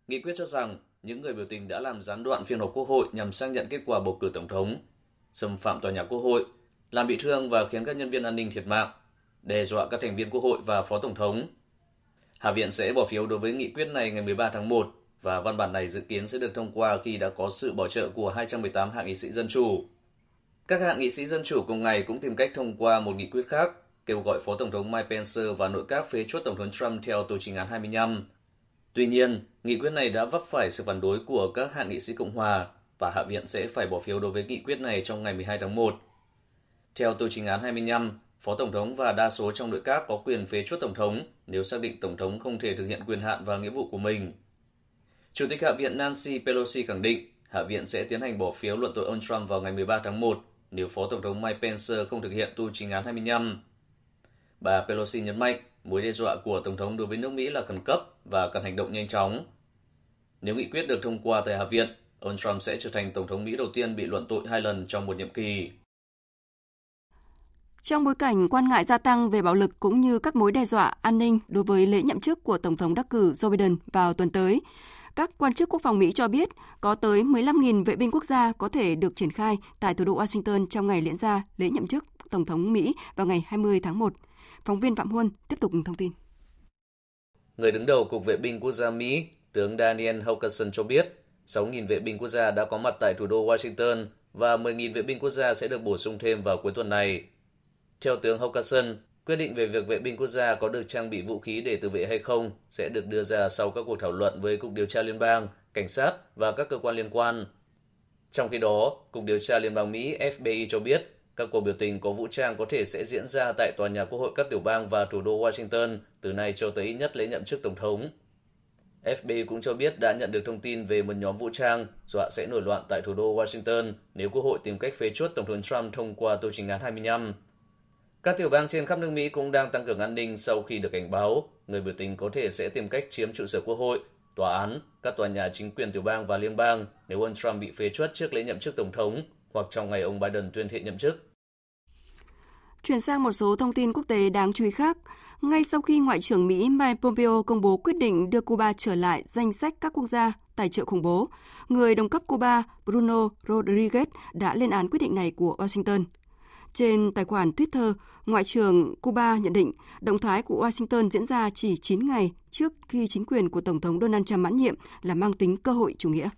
[SPEAKER 21] Nghị quyết cho rằng những người biểu tình đã làm gián đoạn phiên họp quốc hội nhằm xác nhận kết quả bầu cử tổng thống, xâm phạm tòa nhà quốc hội, làm bị thương và khiến các nhân viên an ninh thiệt mạng, đe dọa các thành viên quốc hội và phó tổng thống. Hạ viện sẽ bỏ phiếu đối với nghị quyết này ngày 13 tháng 1 và văn bản này dự kiến sẽ được thông qua khi đã có sự bảo trợ của 218 hạ nghị sĩ dân chủ. Các hạ nghị sĩ Dân Chủ cùng ngày cũng tìm cách thông qua một nghị quyết khác kêu gọi Phó Tổng thống Mike Pence và nội các phế chuất Tổng thống Trump theo tổ trình án 25. Tuy nhiên, nghị quyết này đã vấp phải sự phản đối của các hạ nghị sĩ Cộng hòa và Hạ viện sẽ phải bỏ phiếu đối với nghị quyết này trong ngày 12 tháng 1. Theo tổ trình án 25, Phó Tổng thống và đa số trong nội các có quyền phế chuất Tổng thống nếu xác định Tổng thống không thể thực hiện quyền hạn và nghĩa vụ của mình. Chủ tịch Hạ viện Nancy Pelosi khẳng định Hạ viện sẽ tiến hành bỏ phiếu luận tội ông Trump vào ngày 13 tháng 1 nếu Phó Tổng thống Mike Pence không thực hiện tu chính án 25. Bà Pelosi nhấn mạnh mối đe dọa của Tổng thống đối với nước Mỹ là khẩn cấp và cần hành động nhanh chóng. Nếu nghị quyết được thông qua tại Hạ viện, ông Trump sẽ trở thành Tổng thống Mỹ đầu tiên bị luận tội hai lần trong một nhiệm kỳ.
[SPEAKER 1] Trong bối cảnh quan ngại gia tăng về bạo lực cũng như các mối đe dọa an ninh đối với lễ nhậm chức của Tổng thống đắc cử Joe Biden vào tuần tới, các quan chức quốc phòng Mỹ cho biết có tới 15.000 vệ binh quốc gia có thể được triển khai tại thủ đô Washington trong ngày diễn ra lễ nhậm chức Tổng thống Mỹ vào ngày 20 tháng 1. Phóng viên Phạm Huân tiếp tục thông tin.
[SPEAKER 21] Người đứng đầu Cục Vệ binh Quốc gia Mỹ, tướng Daniel Hokanson cho biết 6.000 vệ binh quốc gia đã có mặt tại thủ đô Washington và 10.000 vệ binh quốc gia sẽ được bổ sung thêm vào cuối tuần này. Theo tướng Hokanson, quyết định về việc vệ binh quốc gia có được trang bị vũ khí để tự vệ hay không sẽ được đưa ra sau các cuộc thảo luận với Cục Điều tra Liên bang, Cảnh sát và các cơ quan liên quan. Trong khi đó, Cục Điều tra Liên bang Mỹ FBI cho biết các cuộc biểu tình có vũ trang có thể sẽ diễn ra tại tòa nhà Quốc hội các tiểu bang và thủ đô Washington từ nay cho tới ít nhất lễ nhậm chức Tổng thống. FBI cũng cho biết đã nhận được thông tin về một nhóm vũ trang dọa sẽ nổi loạn tại thủ đô Washington nếu Quốc hội tìm cách phế chuất Tổng thống Trump thông qua tô trình án 25. Các tiểu bang trên khắp nước Mỹ cũng đang tăng cường an ninh sau khi được cảnh báo người biểu tình có thể sẽ tìm cách chiếm trụ sở Quốc hội, tòa án, các tòa nhà chính quyền tiểu bang và liên bang nếu ông Trump bị phế truất trước lễ nhậm chức Tổng thống hoặc trong ngày ông Biden tuyên thệ nhậm chức.
[SPEAKER 1] Chuyển sang một số thông tin quốc tế đáng chú ý khác. Ngay sau khi Ngoại trưởng Mỹ Mike Pompeo công bố quyết định đưa Cuba trở lại danh sách các quốc gia tài trợ khủng bố, người đồng cấp Cuba Bruno Rodriguez đã lên án quyết định này của Washington. Trên tài khoản Twitter, Ngoại trưởng Cuba nhận định động thái của Washington diễn ra chỉ 9 ngày trước khi chính quyền của Tổng thống Donald Trump mãn nhiệm là mang tính cơ hội chủ nghĩa.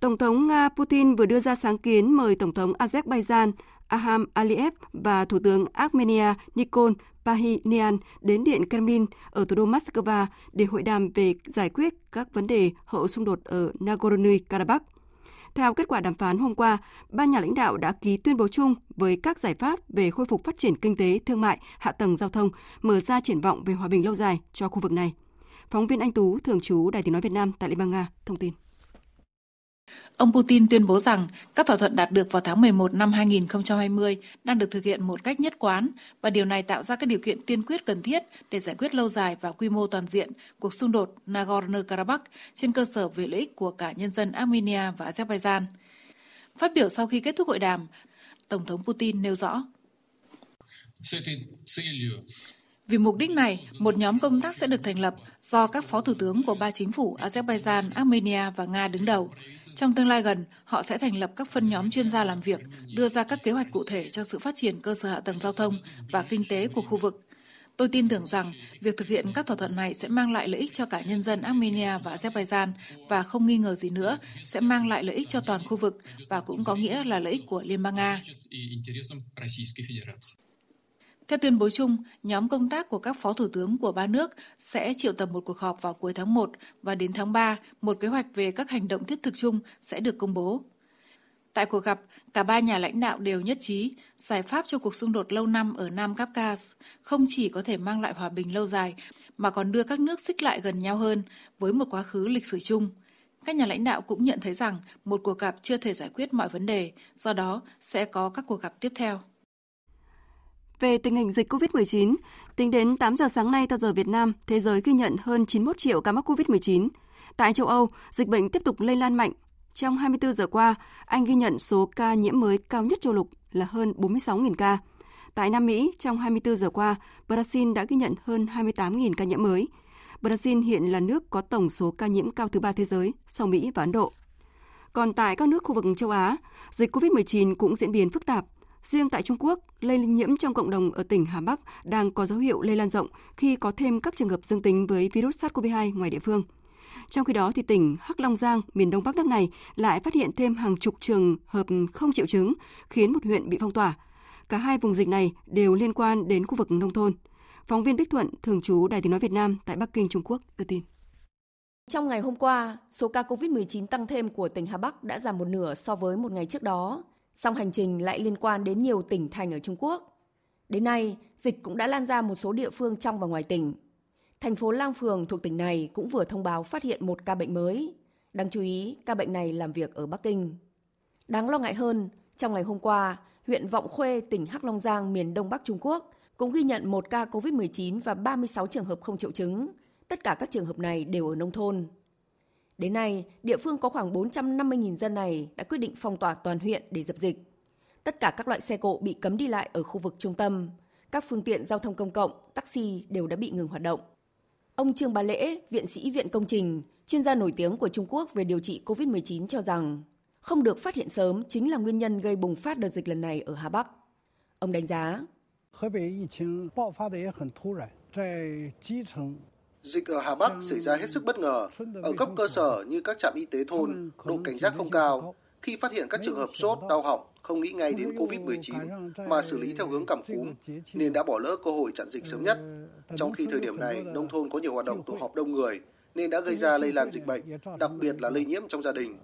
[SPEAKER 1] Tổng thống Nga Putin vừa đưa ra sáng kiến mời Tổng thống Azerbaijan Aham Aliyev và Thủ tướng Armenia Nikol Pashinyan đến Điện Kremlin ở thủ đô Moscow để hội đàm về giải quyết các vấn đề hậu xung đột ở Nagorno-Karabakh. Theo kết quả đàm phán hôm qua, ba nhà lãnh đạo đã ký tuyên bố chung với các giải pháp về khôi phục phát triển kinh tế, thương mại, hạ tầng giao thông, mở ra triển vọng về hòa bình lâu dài cho khu vực này. Phóng viên Anh Tú, thường trú Đài tiếng nói Việt Nam tại Liên bang Nga, thông tin.
[SPEAKER 22] Ông Putin tuyên bố rằng các thỏa thuận đạt được vào tháng 11 năm 2020 đang được thực hiện một cách nhất quán và điều này tạo ra các điều kiện tiên quyết cần thiết để giải quyết lâu dài và quy mô toàn diện cuộc xung đột Nagorno-Karabakh trên cơ sở về lợi ích của cả nhân dân Armenia và Azerbaijan. Phát biểu sau khi kết thúc hội đàm, Tổng thống Putin nêu rõ. Vì mục đích này, một nhóm công tác sẽ được thành lập do các phó thủ tướng của ba chính phủ Azerbaijan, Armenia và Nga đứng đầu. Trong tương lai gần, họ sẽ thành lập các phân nhóm chuyên gia làm việc, đưa ra các kế hoạch cụ thể cho sự phát triển cơ sở hạ tầng giao thông và kinh tế của khu vực. Tôi tin tưởng rằng việc thực hiện các thỏa thuận này sẽ mang lại lợi ích cho cả nhân dân Armenia và Azerbaijan và không nghi ngờ gì nữa sẽ mang lại lợi ích cho toàn khu vực và cũng có nghĩa là lợi ích của Liên bang Nga. Theo tuyên bố chung, nhóm công tác của các phó thủ tướng của ba nước sẽ triệu tập một cuộc họp vào cuối tháng 1 và đến tháng 3, một kế hoạch về các hành động thiết thực chung sẽ được công bố. Tại cuộc gặp, cả ba nhà lãnh đạo đều nhất trí giải pháp cho cuộc xung đột lâu năm ở Nam Caucasus không chỉ có thể mang lại hòa bình lâu dài mà còn đưa các nước xích lại gần nhau hơn với một quá khứ lịch sử chung. Các nhà lãnh đạo cũng nhận thấy rằng một cuộc gặp chưa thể giải quyết mọi vấn đề, do đó sẽ có các cuộc gặp tiếp theo.
[SPEAKER 1] Về tình hình dịch COVID-19, tính đến 8 giờ sáng nay theo giờ Việt Nam, thế giới ghi nhận hơn 91 triệu ca mắc COVID-19. Tại châu Âu, dịch bệnh tiếp tục lây lan mạnh. Trong 24 giờ qua, Anh ghi nhận số ca nhiễm mới cao nhất châu lục là hơn 46.000 ca. Tại Nam Mỹ, trong 24 giờ qua, Brazil đã ghi nhận hơn 28.000 ca nhiễm mới. Brazil hiện là nước có tổng số ca nhiễm cao thứ ba thế giới sau Mỹ và Ấn Độ. Còn tại các nước khu vực châu Á, dịch COVID-19 cũng diễn biến phức tạp. Riêng tại Trung Quốc, lây nhiễm trong cộng đồng ở tỉnh Hà Bắc đang có dấu hiệu lây lan rộng khi có thêm các trường hợp dương tính với virus SARS-CoV-2 ngoài địa phương. Trong khi đó, thì tỉnh Hắc Long Giang, miền đông bắc nước này lại phát hiện thêm hàng chục trường hợp không triệu chứng, khiến một huyện bị phong tỏa. Cả hai vùng dịch này đều liên quan đến khu vực nông thôn. Phóng viên Bích Thuận, thường trú Đài tiếng nói Việt Nam tại Bắc Kinh, Trung Quốc đưa tin.
[SPEAKER 23] Trong ngày hôm qua, số ca COVID-19 tăng thêm của tỉnh Hà Bắc đã giảm một nửa so với một ngày trước đó. Song hành trình lại liên quan đến nhiều tỉnh thành ở Trung Quốc. Đến nay, dịch cũng đã lan ra một số địa phương trong và ngoài tỉnh. Thành phố Lang Phường thuộc tỉnh này cũng vừa thông báo phát hiện một ca bệnh mới. Đáng chú ý, ca bệnh này làm việc ở Bắc Kinh. Đáng lo ngại hơn, trong ngày hôm qua, huyện Vọng Khuê, tỉnh Hắc Long Giang, miền Đông Bắc Trung Quốc cũng ghi nhận một ca COVID-19 và 36 trường hợp không triệu chứng. Tất cả các trường hợp này đều ở nông thôn. Đến nay, địa phương có khoảng 450.000 dân này đã quyết định phong tỏa toàn huyện để dập dịch. Tất cả các loại xe cộ bị cấm đi lại ở khu vực trung tâm. Các phương tiện giao thông công cộng, taxi đều đã bị ngừng hoạt động. Ông Trương Bá Lễ, viện sĩ Viện Công trình, chuyên gia nổi tiếng của Trung Quốc về điều trị COVID-19 cho rằng không được phát hiện sớm chính là nguyên nhân gây bùng phát đợt dịch lần này ở Hà Bắc. Ông đánh giá,
[SPEAKER 24] Dịch ở Hà Bắc xảy ra hết sức bất ngờ. Ở cấp cơ sở như các trạm y tế thôn, độ cảnh giác không cao. Khi phát hiện các trường hợp sốt, đau họng, không nghĩ ngay đến COVID-19 mà xử lý theo hướng cảm cúm, nên đã bỏ lỡ cơ hội chặn dịch sớm nhất. Trong khi thời điểm này, nông thôn có nhiều hoạt động tụ họp đông người, nên đã gây ra lây lan dịch bệnh, đặc biệt là lây nhiễm trong gia đình.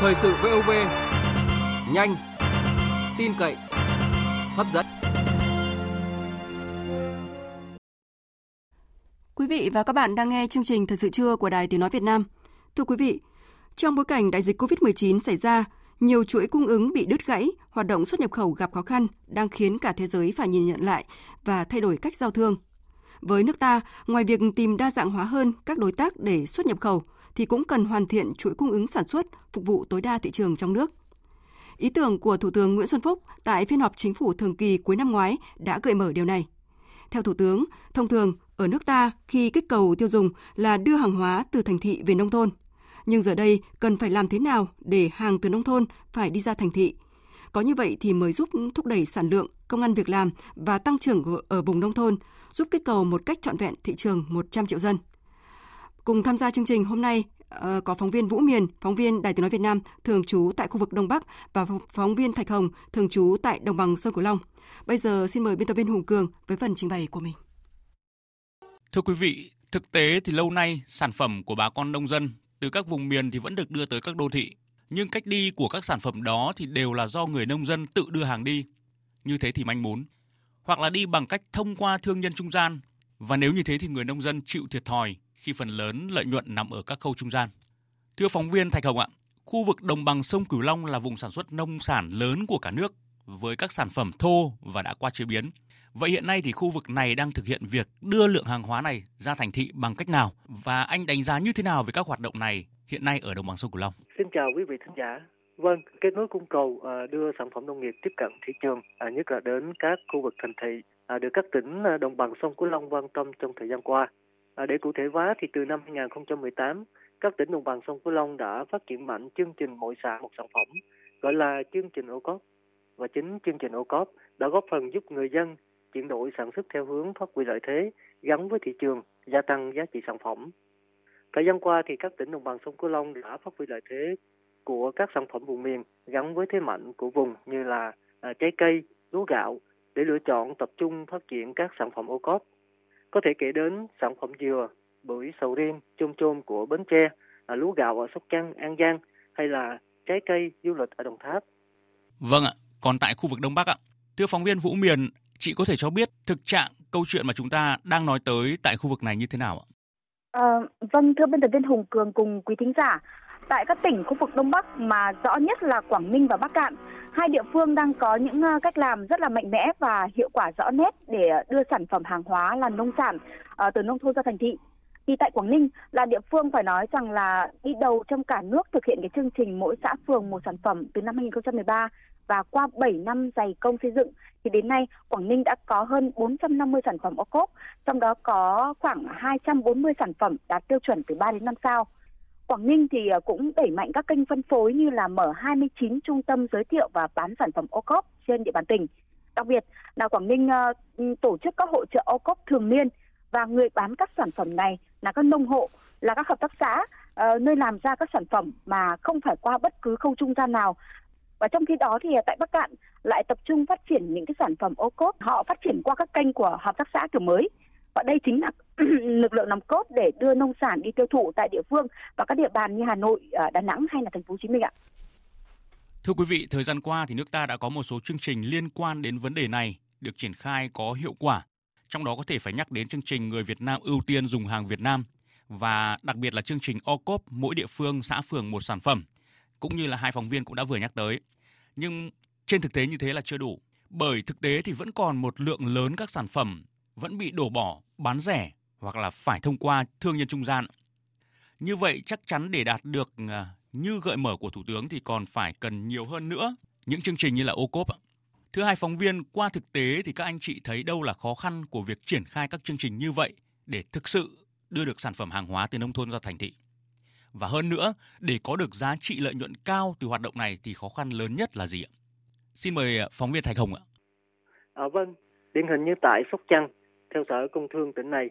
[SPEAKER 25] Thời sự VOV, nhanh, tin cậy, hấp dẫn.
[SPEAKER 1] Quý vị và các bạn đang nghe chương trình Thời sự trưa của Đài Tiếng Nói Việt Nam. Thưa quý vị, trong bối cảnh đại dịch COVID-19 xảy ra, nhiều chuỗi cung ứng bị đứt gãy, hoạt động xuất nhập khẩu gặp khó khăn đang khiến cả thế giới phải nhìn nhận lại và thay đổi cách giao thương. Với nước ta, ngoài việc tìm đa dạng hóa hơn các đối tác để xuất nhập khẩu, thì cũng cần hoàn thiện chuỗi cung ứng sản xuất, phục vụ tối đa thị trường trong nước. Ý tưởng của Thủ tướng Nguyễn Xuân Phúc tại phiên họp chính phủ thường kỳ cuối năm ngoái đã gợi mở điều này. Theo Thủ tướng, thông thường ở nước ta khi kích cầu tiêu dùng là đưa hàng hóa từ thành thị về nông thôn. Nhưng giờ đây cần phải làm thế nào để hàng từ nông thôn phải đi ra thành thị? Có như vậy thì mới giúp thúc đẩy sản lượng, công ăn việc làm và tăng trưởng ở vùng nông thôn, giúp kích cầu một cách trọn vẹn thị trường 100 triệu dân. Cùng tham gia chương trình hôm nay ờ, có phóng viên Vũ Miền, phóng viên Đài Tiếng nói Việt Nam thường trú tại khu vực Đông Bắc và phóng viên Thạch Hồng thường trú tại đồng bằng sông Cửu Long. Bây giờ xin mời biên tập viên Hùng Cường với phần trình bày của mình.
[SPEAKER 26] Thưa quý vị, thực tế thì lâu nay sản phẩm của bà con nông dân từ các vùng miền thì vẫn được đưa tới các đô thị, nhưng cách đi của các sản phẩm đó thì đều là do người nông dân tự đưa hàng đi. Như thế thì manh mún, hoặc là đi bằng cách thông qua thương nhân trung gian, và nếu như thế thì người nông dân chịu thiệt thòi khi phần lớn lợi nhuận nằm ở các khâu trung gian. Thưa phóng viên Thạch Hồng ạ, khu vực đồng bằng sông Cửu Long là vùng sản xuất nông sản lớn của cả nước với các sản phẩm thô và đã qua chế biến. Vậy hiện nay thì khu vực này đang thực hiện việc đưa lượng hàng hóa này ra thành thị bằng cách nào và anh đánh giá như thế nào về các hoạt động này hiện nay ở đồng bằng sông Cửu Long?
[SPEAKER 27] Xin chào quý vị thính giả. Vâng, kết nối cung cầu à, đưa sản phẩm nông nghiệp tiếp cận thị trường, à, nhất là đến các khu vực thành thị, à, được các tỉnh đồng bằng sông Cửu Long quan tâm trong thời gian qua. Để cụ thể hóa thì từ năm 2018, các tỉnh đồng bằng sông Cửu Long đã phát triển mạnh chương trình mỗi xã một sản phẩm, gọi là chương trình ô cốp. Và chính chương trình ô cốp đã góp phần giúp người dân chuyển đổi sản xuất theo hướng phát huy lợi thế gắn với thị trường, gia tăng giá trị sản phẩm. Thời gian qua thì các tỉnh đồng bằng sông Cửu Long đã phát huy lợi thế của các sản phẩm vùng miền gắn với thế mạnh của vùng như là à, trái cây, lúa gạo để lựa chọn tập trung phát triển các sản phẩm ô cốp. Có thể kể đến sản phẩm dừa, bưởi, sầu riêng, chôm chôm của Bến Tre, à, lúa gạo ở Sóc Trăng, An Giang hay là trái cây du lịch ở Đồng Tháp.
[SPEAKER 26] Vâng ạ, còn tại khu vực Đông Bắc ạ, thưa phóng viên Vũ Miền, Chị có thể cho biết thực trạng câu chuyện mà chúng ta đang nói tới tại khu vực này như thế nào ạ?
[SPEAKER 28] À, vâng, thưa biên tập viên Hùng Cường cùng quý thính giả, tại các tỉnh khu vực Đông Bắc mà rõ nhất là Quảng Ninh và Bắc Cạn, hai địa phương đang có những ờ, cách làm rất là mạnh mẽ và hiệu quả rõ nét để đưa sản phẩm hàng hóa là nông sản ờ, từ nông thôn ra thành thị. Thì tại Quảng Ninh là địa phương phải nói rằng là đi đầu trong cả nước thực hiện cái chương trình mỗi xã phường một sản phẩm từ năm 2013 và qua 7 năm dày công xây dựng thì đến nay Quảng Ninh đã có hơn 450 sản phẩm ô cốp, trong đó có khoảng 240 sản phẩm đạt tiêu chuẩn từ 3 đến 5 sao. Quảng Ninh thì à, cũng đẩy mạnh các kênh phân phối như là mở 29 trung tâm giới thiệu và bán sản phẩm ô cốp trên địa bàn tỉnh. Đặc biệt là Quảng Ninh à, tổ chức các hội trợ ô cốp thường niên và người bán các sản phẩm này là các nông hộ, là các hợp tác xã ờ, nơi làm ra các sản phẩm mà không phải qua bất cứ khâu trung gian nào. Và trong khi đó thì tại Bắc Cạn lại tập trung phát triển những cái sản phẩm ô cốp, họ phát triển qua các kênh của hợp tác xã kiểu mới. Và đây chính là lực lượng nòng cốt để đưa nông sản đi tiêu thụ tại địa phương và các địa bàn như Hà Nội, ờ, Đà Nẵng hay là thành phố Hồ Chí Minh ạ.
[SPEAKER 26] Thưa quý vị, thời gian qua thì nước ta đã có một số chương trình liên quan đến vấn đề này được triển khai có hiệu quả. Trong đó có thể phải nhắc đến chương trình Người Việt Nam ưu tiên dùng hàng Việt Nam và đặc biệt là chương trình OCOP mỗi địa phương xã phường một sản phẩm cũng như là hai phóng viên cũng đã vừa nhắc tới. Nhưng trên thực tế như thế là chưa đủ bởi thực tế thì vẫn còn một lượng lớn các sản phẩm vẫn bị đổ bỏ, bán rẻ hoặc là phải thông qua thương nhân trung gian. Như vậy chắc chắn để đạt được à, như gợi mở của Thủ tướng thì còn phải cần nhiều hơn nữa những chương trình như là ô cốp. Thứ hai phóng viên, qua thực tế thì các anh chị thấy đâu là khó khăn của việc triển khai các chương trình như vậy để thực sự đưa được sản phẩm hàng hóa từ nông thôn ra thành thị? Và hơn nữa, để có được giá trị lợi nhuận cao từ hoạt động này thì khó khăn lớn nhất là gì ạ? Xin mời à, phóng viên Thạch Hồng ạ.
[SPEAKER 27] À, vâng, điển hình như tại Sóc Trăng, theo Sở Công Thương tỉnh này,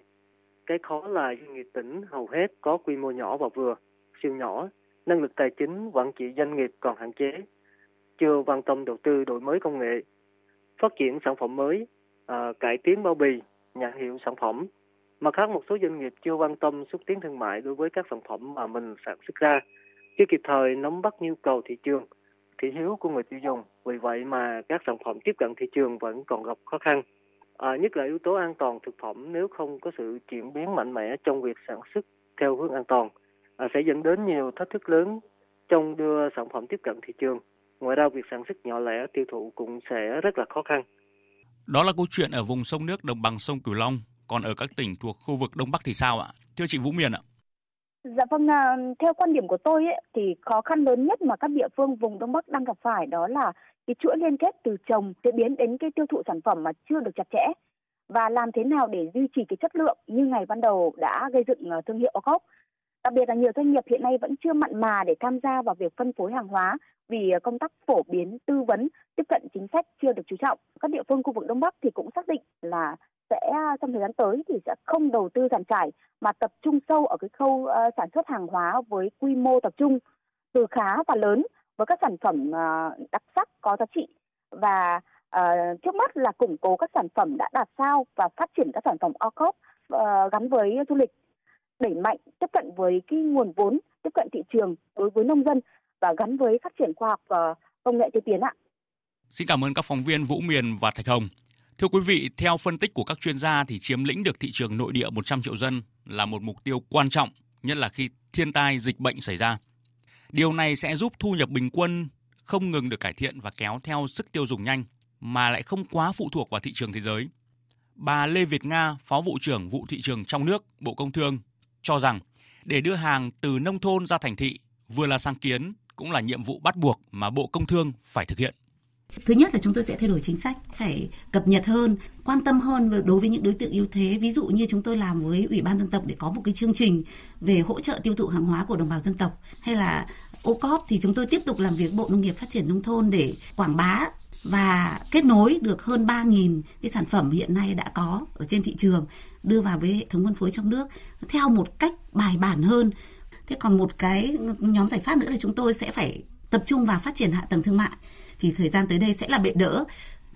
[SPEAKER 27] cái khó là doanh nghiệp tỉnh hầu hết có quy mô nhỏ và vừa, siêu nhỏ, năng lực tài chính quản trị doanh nghiệp còn hạn chế, chưa quan tâm đầu tư đổi mới công nghệ, phát triển sản phẩm mới, à, cải tiến bao bì, nhãn hiệu sản phẩm. Mặt khác một số doanh nghiệp chưa quan tâm xúc tiến thương mại đối với các sản phẩm mà mình sản xuất ra, chưa kịp thời nắm bắt nhu cầu thị trường, thị hiếu của người tiêu dùng. Vì vậy mà các sản phẩm tiếp cận thị trường vẫn còn gặp khó khăn. À, nhất là yếu tố an toàn thực phẩm nếu không có sự chuyển biến mạnh mẽ trong việc sản xuất theo hướng an toàn à, sẽ dẫn đến nhiều thách thức lớn trong đưa sản phẩm tiếp cận thị trường. Ngoài ra việc sản xuất nhỏ lẻ tiêu thụ cũng sẽ rất là khó khăn.
[SPEAKER 26] Đó là câu chuyện ở vùng sông nước đồng bằng sông Cửu Long, còn ở các tỉnh thuộc khu vực Đông Bắc thì sao ạ? Thưa chị Vũ Miền ạ.
[SPEAKER 28] Dạ vâng, à, theo quan điểm của tôi ấy, thì khó khăn lớn nhất mà các địa phương vùng Đông Bắc đang gặp phải đó là cái chuỗi liên kết từ trồng chế biến đến cái tiêu thụ sản phẩm mà chưa được chặt chẽ và làm thế nào để duy trì cái chất lượng như ngày ban đầu đã gây dựng à, thương hiệu OCOP. Đặc biệt là nhiều doanh nghiệp hiện nay vẫn chưa mặn mà để tham gia vào việc phân phối hàng hóa vì à, công tác phổ biến, tư vấn, tiếp cận chính sách chưa được chú trọng. Các địa phương khu vực Đông Bắc thì cũng xác định là sẽ à, trong thời gian tới thì sẽ không đầu tư giàn trải mà tập trung sâu ở cái khâu uh, sản xuất hàng hóa với quy mô tập trung từ khá và lớn với các sản phẩm uh, đặc sắc có giá trị và uh, trước mắt là củng cố các sản phẩm đã đạt sao và phát triển các sản phẩm OCOP uh, gắn với du lịch đẩy mạnh tiếp cận với cái nguồn vốn tiếp cận thị trường đối với nông dân và gắn với phát triển khoa học và công nghệ tiên tiến ạ.
[SPEAKER 26] Xin cảm ơn các phóng viên Vũ Miền và Thạch Hồng. Thưa quý vị, theo phân tích của các chuyên gia thì chiếm lĩnh được thị trường nội địa 100 triệu dân là một mục tiêu quan trọng, nhất là khi thiên tai dịch bệnh xảy ra. Điều này sẽ giúp thu nhập bình quân không ngừng được cải thiện và kéo theo sức tiêu dùng nhanh mà lại không quá phụ thuộc vào thị trường thế giới. Bà Lê Việt Nga, Phó vụ trưởng vụ thị trường trong nước, Bộ Công Thương cho rằng để đưa hàng từ nông thôn ra thành thị vừa là sáng kiến cũng là nhiệm vụ bắt buộc mà Bộ Công Thương phải thực hiện.
[SPEAKER 29] Thứ nhất là chúng tôi sẽ thay đổi chính sách, phải cập nhật hơn, quan tâm hơn đối với những đối tượng yếu thế. Ví dụ như chúng tôi làm với Ủy ban dân tộc để có một cái chương trình về hỗ trợ tiêu thụ hàng hóa của đồng bào dân tộc. Hay là OCOP thì chúng tôi tiếp tục làm việc Bộ Nông nghiệp Phát triển Nông thôn để quảng bá và kết nối được hơn 3.000 cái sản phẩm hiện nay đã có ở trên thị trường đưa vào với hệ thống phân phối trong nước theo một cách bài bản hơn. Thế còn một cái nhóm giải pháp nữa là chúng tôi sẽ phải tập trung vào phát triển hạ tầng thương mại thì thời gian tới đây sẽ là bệ đỡ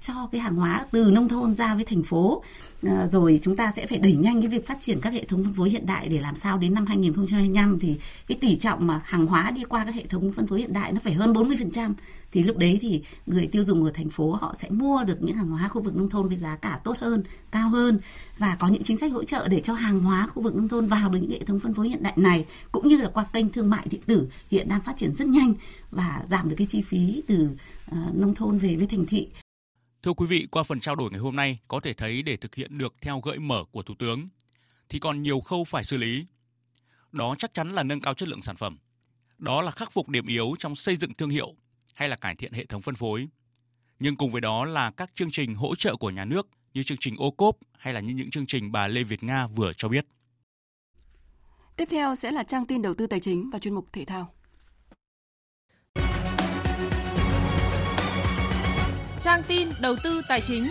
[SPEAKER 29] cho cái hàng hóa từ nông thôn ra với thành phố. À, rồi chúng ta sẽ phải đẩy nhanh cái việc phát triển các hệ thống phân phối hiện đại để làm sao đến năm 2025 thì cái tỷ trọng mà hàng hóa đi qua các hệ thống phân phối hiện đại nó phải hơn 40% thì lúc đấy thì người tiêu dùng ở thành phố họ sẽ mua được những hàng hóa khu vực nông thôn với giá cả tốt hơn, cao hơn và có những chính sách hỗ trợ để cho hàng hóa khu vực nông thôn vào được những hệ thống phân phối hiện đại này cũng như là qua kênh thương mại điện tử hiện đang phát triển rất nhanh và giảm được cái chi phí từ uh, nông thôn về với thành thị
[SPEAKER 26] Thưa quý vị, qua phần trao đổi ngày hôm nay, có thể thấy để thực hiện được theo gợi mở của Thủ tướng, thì còn nhiều khâu phải xử lý. Đó chắc chắn là nâng cao chất lượng sản phẩm. Đó là khắc phục điểm yếu trong xây dựng thương hiệu hay là cải thiện hệ thống phân phối. Nhưng cùng với đó là các chương trình hỗ trợ của nhà nước như chương trình ô cốp hay là như những chương trình bà Lê Việt Nga vừa cho biết.
[SPEAKER 1] Tiếp theo sẽ là trang tin đầu tư tài chính và chuyên mục thể thao.
[SPEAKER 30] trang tin đầu tư tài chính.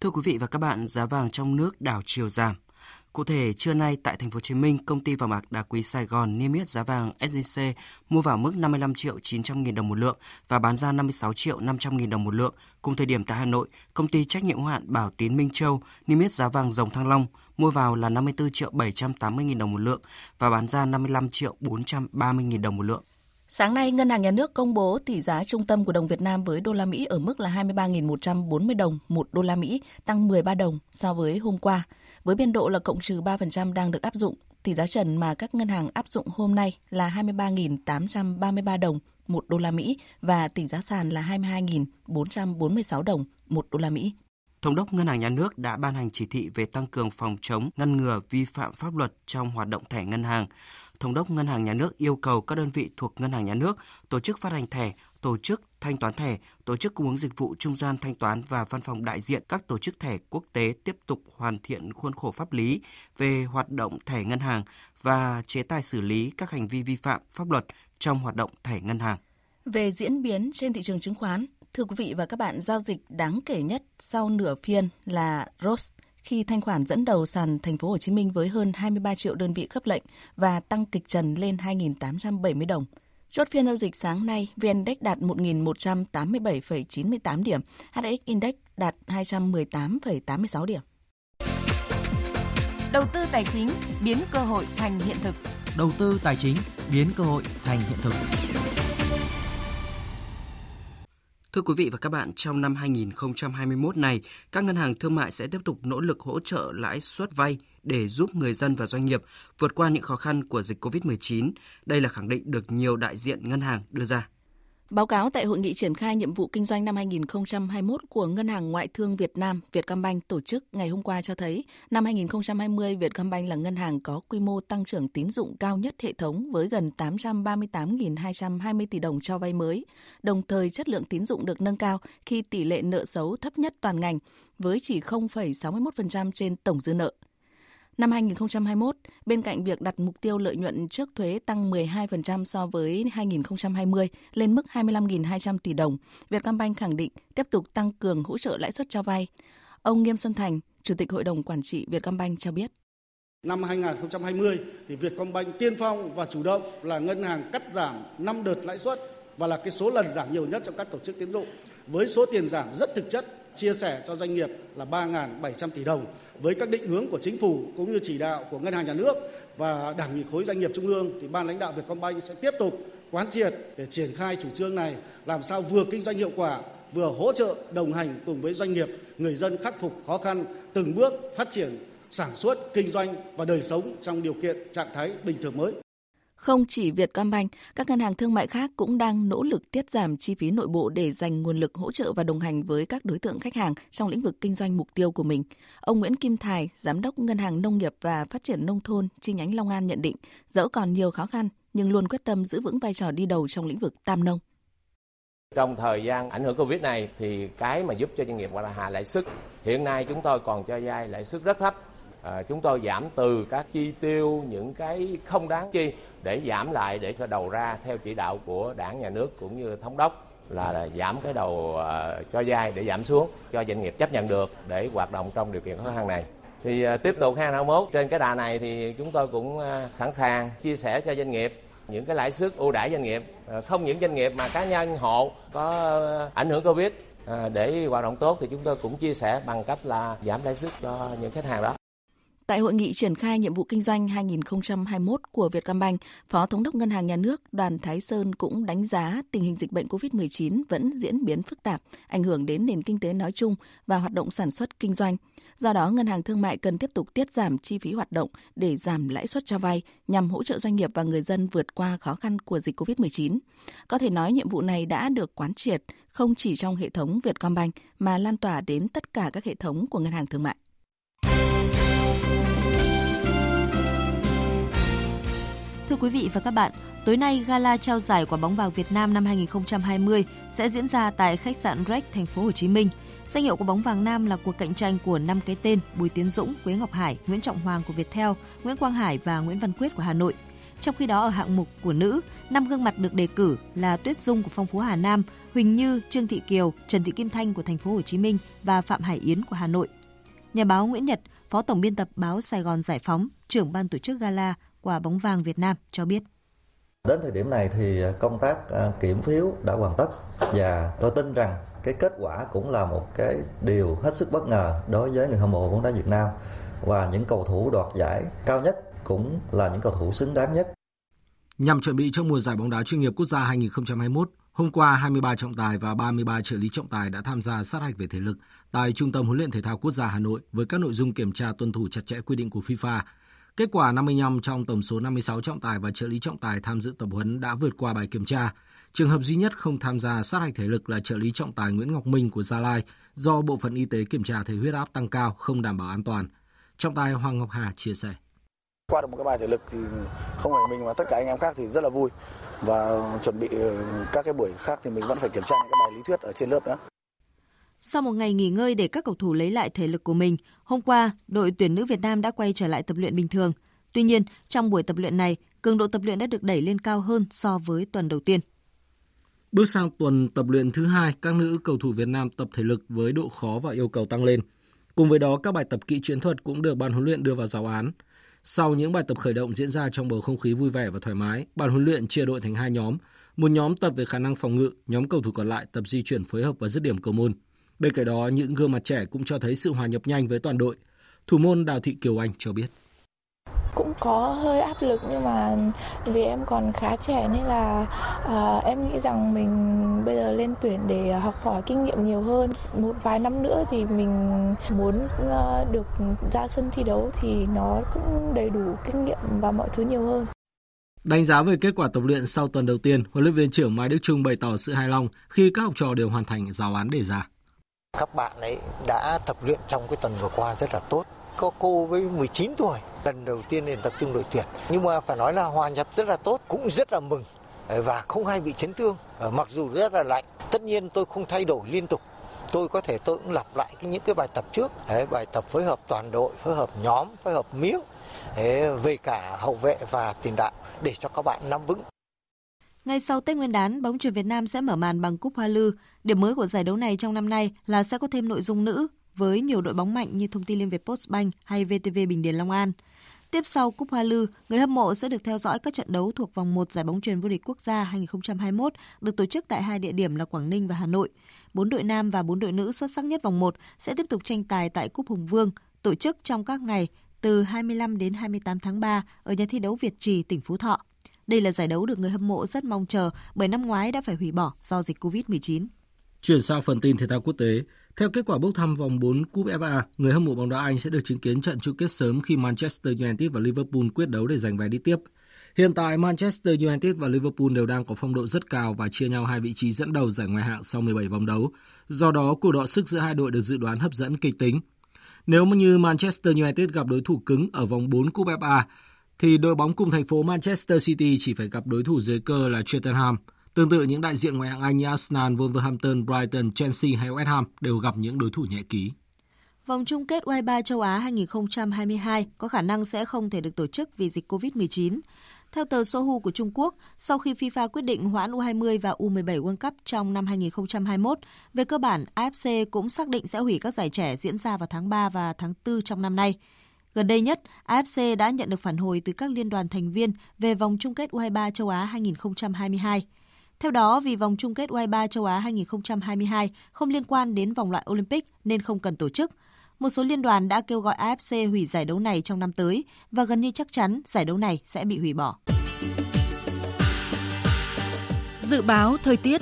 [SPEAKER 30] Thưa quý vị và các bạn, giá vàng trong nước đảo chiều giảm. Cụ thể, trưa nay tại thành phố Hồ Chí Minh, công ty vàng bạc đá quý Sài Gòn niêm yết giá vàng SJC mua vào mức 55 triệu 900 nghìn đồng một lượng và bán ra 56 triệu 500 nghìn đồng một lượng. Cùng thời điểm tại Hà Nội, công ty trách nhiệm hữu hạn Bảo Tín Minh Châu niêm yết giá vàng dòng Thăng Long mua vào là 54 triệu 780 nghìn đồng một lượng và bán ra 55 triệu 430 nghìn đồng một lượng.
[SPEAKER 31] Sáng nay, Ngân hàng Nhà nước công bố tỷ giá trung tâm của đồng Việt Nam với đô la Mỹ ở mức là 23.140 đồng một đô la Mỹ, tăng 13 đồng so với hôm qua. Với biên độ là cộng trừ 3% đang được áp dụng, tỷ giá trần mà các ngân hàng áp dụng hôm nay là 23.833 đồng một đô la Mỹ và tỷ giá sàn là 22.446 đồng một đô la Mỹ.
[SPEAKER 30] Thống đốc Ngân hàng Nhà nước đã ban hành chỉ thị về tăng cường phòng chống ngăn ngừa vi phạm pháp luật trong hoạt động thẻ ngân hàng. Thống đốc Ngân hàng Nhà nước yêu cầu các đơn vị thuộc Ngân hàng Nhà nước tổ chức phát hành thẻ, tổ chức thanh toán thẻ, tổ chức cung ứng dịch vụ trung gian thanh toán và văn phòng đại diện các tổ chức thẻ quốc tế tiếp tục hoàn thiện khuôn khổ pháp lý về hoạt động thẻ ngân hàng và chế tài xử lý các hành vi vi phạm pháp luật trong hoạt động thẻ ngân hàng.
[SPEAKER 31] Về diễn biến trên thị trường chứng khoán, thưa quý vị và các bạn, giao dịch đáng kể nhất sau nửa phiên là ROS khi thanh khoản dẫn đầu sàn thành phố Hồ Chí Minh với hơn 23 triệu đơn vị khớp lệnh và tăng kịch trần lên 2.870 đồng. Chốt phiên giao dịch sáng nay, VN Index đạt 1.187,98 điểm, HX Index đạt 218,86 điểm.
[SPEAKER 23] Đầu tư tài chính biến cơ hội thành hiện thực.
[SPEAKER 32] Đầu tư tài chính biến cơ hội thành hiện thực.
[SPEAKER 30] Thưa quý vị và các bạn, trong năm 2021 này, các ngân hàng thương mại sẽ tiếp tục nỗ lực hỗ trợ lãi suất vay để giúp người dân và doanh nghiệp vượt qua những khó khăn của dịch COVID-19. Đây là khẳng định được nhiều đại diện ngân hàng đưa ra.
[SPEAKER 31] Báo cáo tại hội nghị triển khai nhiệm vụ kinh doanh năm 2021 của Ngân hàng Ngoại thương Việt Nam Vietcombank tổ chức ngày hôm qua cho thấy, năm 2020 Vietcombank là ngân hàng có quy mô tăng trưởng tín dụng cao nhất hệ thống với gần 838.220 tỷ đồng cho vay mới. Đồng thời chất lượng tín dụng được nâng cao khi tỷ lệ nợ xấu thấp nhất toàn ngành với chỉ 0,61% trên tổng dư nợ. Năm 2021, bên cạnh việc đặt mục tiêu lợi nhuận trước thuế tăng 12% so với 2020 lên mức 25.200 tỷ đồng, Vietcombank khẳng định tiếp tục tăng cường hỗ trợ lãi suất cho vay. Ông Nghiêm Xuân Thành, Chủ tịch Hội đồng Quản trị Vietcombank cho biết.
[SPEAKER 33] Năm 2020 thì Vietcombank tiên phong và chủ động là ngân hàng cắt giảm 5 đợt lãi suất và là cái số lần giảm nhiều nhất trong các tổ chức tiến dụng với số tiền giảm rất thực chất chia sẻ cho doanh nghiệp là 3.700 tỷ đồng với các định hướng của chính phủ cũng như chỉ đạo của ngân hàng nhà nước và đảng ủy khối doanh nghiệp trung ương thì ban lãnh đạo Vietcombank sẽ tiếp tục quán triệt để triển khai chủ trương này, làm sao vừa kinh doanh hiệu quả, vừa hỗ trợ, đồng hành cùng với doanh nghiệp, người dân khắc phục khó khăn, từng bước phát triển, sản xuất, kinh doanh và đời sống trong điều kiện trạng thái bình thường mới
[SPEAKER 31] không chỉ Vietcombank, các ngân hàng thương mại khác cũng đang nỗ lực tiết giảm chi phí nội bộ để dành nguồn lực hỗ trợ và đồng hành với các đối tượng khách hàng trong lĩnh vực kinh doanh mục tiêu của mình. Ông Nguyễn Kim Thài, Giám đốc Ngân hàng Nông nghiệp và Phát triển Nông thôn chi nhánh Long An nhận định, dẫu còn nhiều khó khăn nhưng luôn quyết tâm giữ vững vai trò đi đầu trong lĩnh vực tam nông.
[SPEAKER 34] Trong thời gian ảnh hưởng Covid này thì cái mà giúp cho doanh nghiệp gọi là hạ lãi suất. Hiện nay chúng tôi còn cho vay lãi suất rất thấp à, chúng tôi giảm từ các chi tiêu những cái không đáng chi để giảm lại để cho đầu ra theo chỉ đạo của đảng nhà nước cũng như thống đốc là, là giảm cái đầu à, cho dai để giảm xuống cho doanh nghiệp chấp nhận được để hoạt động trong điều kiện khó khăn này. Thì à, tiếp tục 2021 trên cái đà này thì chúng tôi cũng à, sẵn sàng chia sẻ cho doanh nghiệp những cái lãi suất ưu đãi doanh nghiệp. À, không những doanh nghiệp mà cá nhân hộ có ảnh hưởng covid à, để hoạt động tốt thì chúng tôi cũng chia sẻ bằng cách là giảm lãi suất cho những khách hàng đó.
[SPEAKER 31] Tại hội nghị triển khai nhiệm vụ kinh doanh 2021 của Vietcombank, Phó Thống đốc Ngân hàng Nhà nước Đoàn Thái Sơn cũng đánh giá tình hình dịch bệnh COVID-19 vẫn diễn biến phức tạp, ảnh hưởng đến nền kinh tế nói chung và hoạt động sản xuất kinh doanh. Do đó, ngân hàng thương mại cần tiếp tục tiết giảm chi phí hoạt động để giảm lãi suất cho vay nhằm hỗ trợ doanh nghiệp và người dân vượt qua khó khăn của dịch COVID-19. Có thể nói nhiệm vụ này đã được quán triệt không chỉ trong hệ thống Vietcombank mà lan tỏa đến tất cả các hệ thống của ngân hàng thương mại.
[SPEAKER 35] Thưa quý vị và các bạn, tối nay gala trao giải quả bóng vàng Việt Nam năm 2020 sẽ diễn ra tại khách sạn Rex, thành phố Hồ Chí Minh. Danh hiệu của bóng vàng nam là cuộc cạnh tranh của năm cái tên Bùi Tiến Dũng, Quế Ngọc Hải, Nguyễn Trọng Hoàng của Viettel, Nguyễn Quang Hải và Nguyễn Văn Quyết của Hà Nội. Trong khi đó ở hạng mục của nữ, năm gương mặt được đề cử là Tuyết Dung của Phong Phú Hà Nam, Huỳnh Như, Trương Thị Kiều, Trần Thị Kim Thanh của thành phố Hồ Chí Minh và Phạm Hải Yến của Hà Nội. Nhà báo Nguyễn Nhật, Phó tổng biên tập báo Sài Gòn Giải phóng, trưởng ban tổ chức gala quả bóng vàng Việt Nam cho biết.
[SPEAKER 36] Đến thời điểm này thì công tác à, kiểm phiếu đã hoàn tất và tôi tin rằng cái kết quả cũng là một cái điều hết sức bất ngờ đối với người hâm mộ bóng đá Việt Nam và những cầu thủ đoạt giải cao nhất cũng là những cầu thủ xứng đáng nhất.
[SPEAKER 37] Nhằm chuẩn bị cho mùa giải bóng đá chuyên nghiệp quốc gia 2021, hôm qua 23 trọng tài và 33 trợ lý trọng tài đã tham gia sát hạch về thể lực tại Trung tâm huấn luyện thể thao quốc gia Hà Nội với các nội dung kiểm tra tuân thủ chặt chẽ quy định của FIFA. Kết quả 55 trong tổng số 56 trọng tài và trợ lý trọng tài tham dự tập huấn đã vượt qua bài kiểm tra. Trường hợp duy nhất không tham gia sát hạch thể lực là trợ lý trọng tài Nguyễn Ngọc Minh của Gia Lai do bộ phận y tế kiểm tra thấy huyết áp tăng cao, không đảm bảo an toàn. Trọng tài Hoàng Ngọc Hà chia sẻ.
[SPEAKER 38] Qua được một cái bài thể lực thì không phải mình mà tất cả anh em khác thì rất là vui và chuẩn bị ờ, các cái buổi khác thì mình vẫn phải kiểm tra những cái bài lý thuyết ở trên lớp nữa.
[SPEAKER 35] Sau một ngày nghỉ ngơi để các cầu thủ lấy lại thể lực của mình, hôm qua, đội tuyển nữ Việt Nam đã quay trở lại tập luyện bình thường. Tuy nhiên, trong buổi tập luyện này, cường độ tập luyện đã được đẩy lên cao hơn so với tuần đầu tiên.
[SPEAKER 37] Bước sang tuần tập luyện thứ hai, các nữ cầu thủ Việt Nam tập thể lực với độ khó và yêu cầu tăng lên. Cùng với đó, các bài tập kỹ chiến thuật cũng được ban huấn luyện đưa vào giáo án. Sau những bài tập khởi động diễn ra trong bầu không khí vui vẻ và thoải mái, ban huấn luyện chia đội thành hai nhóm. Một nhóm tập về khả năng phòng ngự, nhóm cầu thủ còn lại tập di chuyển phối hợp và dứt điểm cầu môn. Bên cạnh đó, những gương mặt trẻ cũng cho thấy sự hòa nhập nhanh với toàn đội. Thủ môn Đào Thị Kiều Anh cho biết
[SPEAKER 39] cũng có hơi áp lực nhưng mà vì em còn khá trẻ nên là à, em nghĩ rằng mình bây giờ lên tuyển để học hỏi kinh nghiệm nhiều hơn một vài năm nữa thì mình muốn uh, được ra sân thi đấu thì nó cũng đầy đủ kinh nghiệm và mọi thứ nhiều hơn
[SPEAKER 37] Đánh giá về kết quả tập luyện sau tuần đầu tiên, huấn luyện viên trưởng Mai Đức Trung bày tỏ sự hài lòng khi các học trò đều hoàn thành giáo án đề ra.
[SPEAKER 40] Các bạn ấy đã tập luyện trong cái tuần vừa qua rất là tốt. Có cô với 19 tuổi, lần đầu tiên đến tập trung đội tuyển. Nhưng mà phải nói là hòa nhập rất là tốt, cũng rất là mừng ờ, và không hay bị chấn thương. Ờ, mặc dù rất là lạnh, tất nhiên tôi không thay đổi liên tục. Tôi có thể tôi cũng lặp lại những cái bài tập trước, ờ, bài tập phối hợp toàn đội, phối hợp nhóm, phối hợp miếng về cả hậu vệ và tiền đạo để cho các bạn nắm vững.
[SPEAKER 35] Ngay sau Tết Nguyên đán, bóng chuyền Việt Nam sẽ mở màn bằng Cúp Hoa Lư. Điểm mới của giải đấu này trong năm nay là sẽ có thêm nội dung nữ với nhiều đội bóng mạnh như Thông tin Liên Việt Postbank hay VTV Bình Điền Long An. Tiếp sau Cúp Hoa Lư, người hâm mộ sẽ được theo dõi các trận đấu thuộc vòng 1 giải bóng truyền vô địch quốc gia 2021 được tổ chức tại hai địa điểm là Quảng Ninh và Hà Nội. Bốn đội nam và bốn đội nữ xuất sắc nhất vòng 1 sẽ tiếp tục tranh tài tại Cúp Hùng Vương, tổ chức trong các ngày từ 25 đến 28 tháng 3 ở nhà thi đấu Việt Trì, tỉnh Phú Thọ. Đây là giải đấu được người hâm mộ rất mong chờ bởi năm ngoái đã phải hủy bỏ do dịch Covid-19.
[SPEAKER 37] Chuyển sang phần tin thể thao quốc tế, theo kết quả bốc thăm vòng 4 Cúp FA, người hâm mộ bóng đá Anh sẽ được chứng kiến trận chung kết sớm khi Manchester United và Liverpool quyết đấu để giành vé đi tiếp. Hiện tại Manchester United và Liverpool đều đang có phong độ rất cao và chia nhau hai vị trí dẫn đầu giải ngoại hạng sau 17 vòng đấu. Do đó, cuộc đọ sức giữa hai đội được dự đoán hấp dẫn kịch tính. Nếu như Manchester United gặp đối thủ cứng ở vòng 4 Cúp FA, thì đội bóng cùng thành phố Manchester City chỉ phải gặp đối thủ dưới cơ là Tottenham. Tương tự những đại diện ngoại hạng Anh như Arsenal, Wolverhampton, Brighton, Chelsea hay West Ham đều gặp những đối thủ nhẹ ký.
[SPEAKER 35] Vòng chung kết U23 châu Á 2022 có khả năng sẽ không thể được tổ chức vì dịch COVID-19. Theo tờ Sohu của Trung Quốc, sau khi FIFA quyết định hoãn U20 và U17 World Cup trong năm 2021, về cơ bản AFC cũng xác định sẽ hủy các giải trẻ diễn ra vào tháng 3 và tháng 4 trong năm nay. Gần đây nhất, AFC đã nhận được phản hồi từ các liên đoàn thành viên về vòng chung kết U23 châu Á 2022. Theo đó, vì vòng chung kết U23 châu Á 2022 không liên quan đến vòng loại Olympic nên không cần tổ chức. Một số liên đoàn đã kêu gọi AFC hủy giải đấu này trong năm tới và gần như chắc chắn giải đấu này sẽ bị hủy bỏ.
[SPEAKER 41] Dự báo thời tiết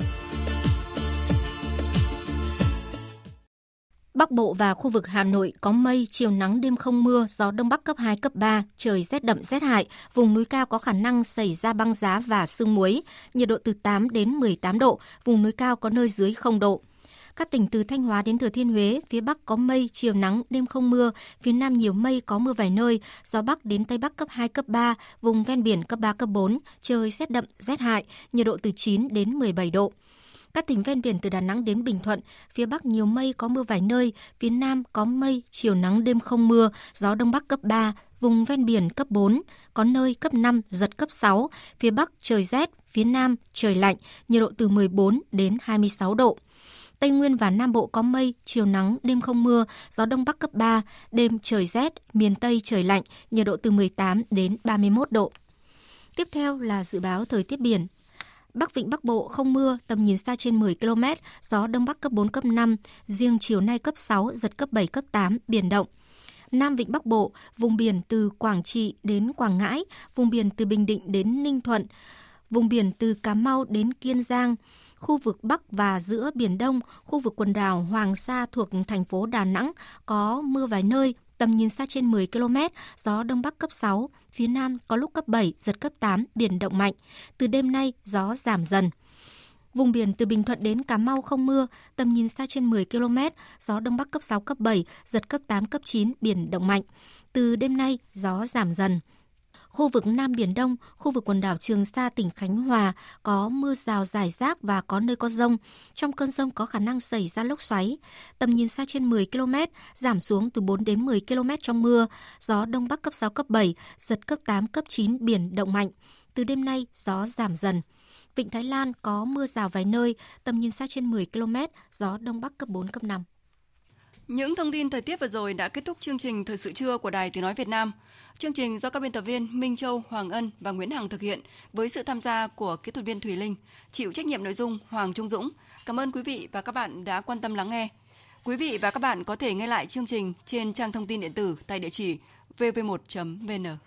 [SPEAKER 20] Bắc Bộ và khu vực Hà Nội có mây, chiều nắng đêm không mưa, gió đông bắc cấp 2, cấp 3, trời rét đậm rét hại, vùng núi cao có khả năng xảy ra băng giá và sương muối, nhiệt độ từ 8 đến 18 độ, vùng núi cao có nơi dưới 0 độ. Các tỉnh từ Thanh Hóa đến Thừa Thiên Huế, phía Bắc có mây, chiều nắng, đêm không mưa, phía Nam nhiều mây, có mưa vài nơi, gió Bắc đến Tây Bắc cấp 2, cấp 3, vùng ven biển cấp 3, cấp 4, trời rét đậm, rét hại, nhiệt độ từ 9 đến 17 độ. Các tỉnh ven biển từ Đà Nẵng đến Bình Thuận, phía Bắc nhiều mây có mưa vài nơi, phía Nam có mây, chiều nắng đêm không mưa, gió Đông Bắc cấp 3, vùng ven biển cấp 4, có nơi cấp 5, giật cấp 6, phía Bắc trời rét, phía Nam trời lạnh, nhiệt độ từ 14 đến 26 độ. Tây Nguyên và Nam Bộ có mây, chiều nắng, đêm không mưa, gió Đông Bắc cấp 3, đêm trời rét, miền Tây trời lạnh, nhiệt độ từ 18 đến 31 độ. Tiếp theo là dự báo thời tiết biển. Bắc Vịnh Bắc Bộ không mưa, tầm nhìn xa trên 10 km, gió Đông Bắc cấp 4, cấp 5, riêng chiều nay cấp 6, giật cấp 7, cấp 8, biển động. Nam Vịnh Bắc Bộ, vùng biển từ Quảng Trị đến Quảng Ngãi, vùng biển từ Bình Định đến Ninh Thuận, vùng biển từ Cà Mau đến Kiên Giang, khu vực Bắc và giữa Biển Đông, khu vực quần đảo Hoàng Sa thuộc thành phố Đà Nẵng có mưa vài nơi, tầm nhìn xa trên 10 km, gió Đông Bắc cấp 6, phía Nam có lúc cấp 7, giật cấp 8, biển động mạnh. Từ đêm nay, gió giảm dần. Vùng biển từ Bình Thuận đến Cà Mau không mưa, tầm nhìn xa trên 10 km, gió Đông Bắc cấp 6, cấp 7, giật cấp 8, cấp 9, biển động mạnh. Từ đêm nay, gió giảm dần. Khu vực Nam Biển Đông, khu vực quần đảo Trường Sa, tỉnh Khánh Hòa có mưa rào rải rác và có nơi có rông. Trong cơn rông có khả năng xảy ra lốc xoáy. Tầm nhìn xa trên 10 km, giảm xuống từ 4 đến 10 km trong mưa. Gió Đông Bắc cấp 6, cấp 7, giật cấp 8, cấp 9, biển động mạnh. Từ đêm nay, gió giảm dần. Vịnh Thái Lan có mưa rào vài nơi, tầm nhìn xa trên 10 km, gió Đông Bắc cấp 4, cấp 5.
[SPEAKER 1] Những thông tin thời tiết vừa rồi đã kết thúc chương trình Thời sự trưa của Đài Tiếng Nói Việt Nam. Chương trình do các biên tập viên Minh Châu, Hoàng Ân và Nguyễn Hằng thực hiện với sự tham gia của kỹ thuật viên Thùy Linh, chịu trách nhiệm nội dung Hoàng Trung Dũng. Cảm ơn quý vị và các bạn đã quan tâm lắng nghe. Quý vị và các bạn có thể nghe lại chương trình trên trang thông tin điện tử tại địa chỉ vv1.vn.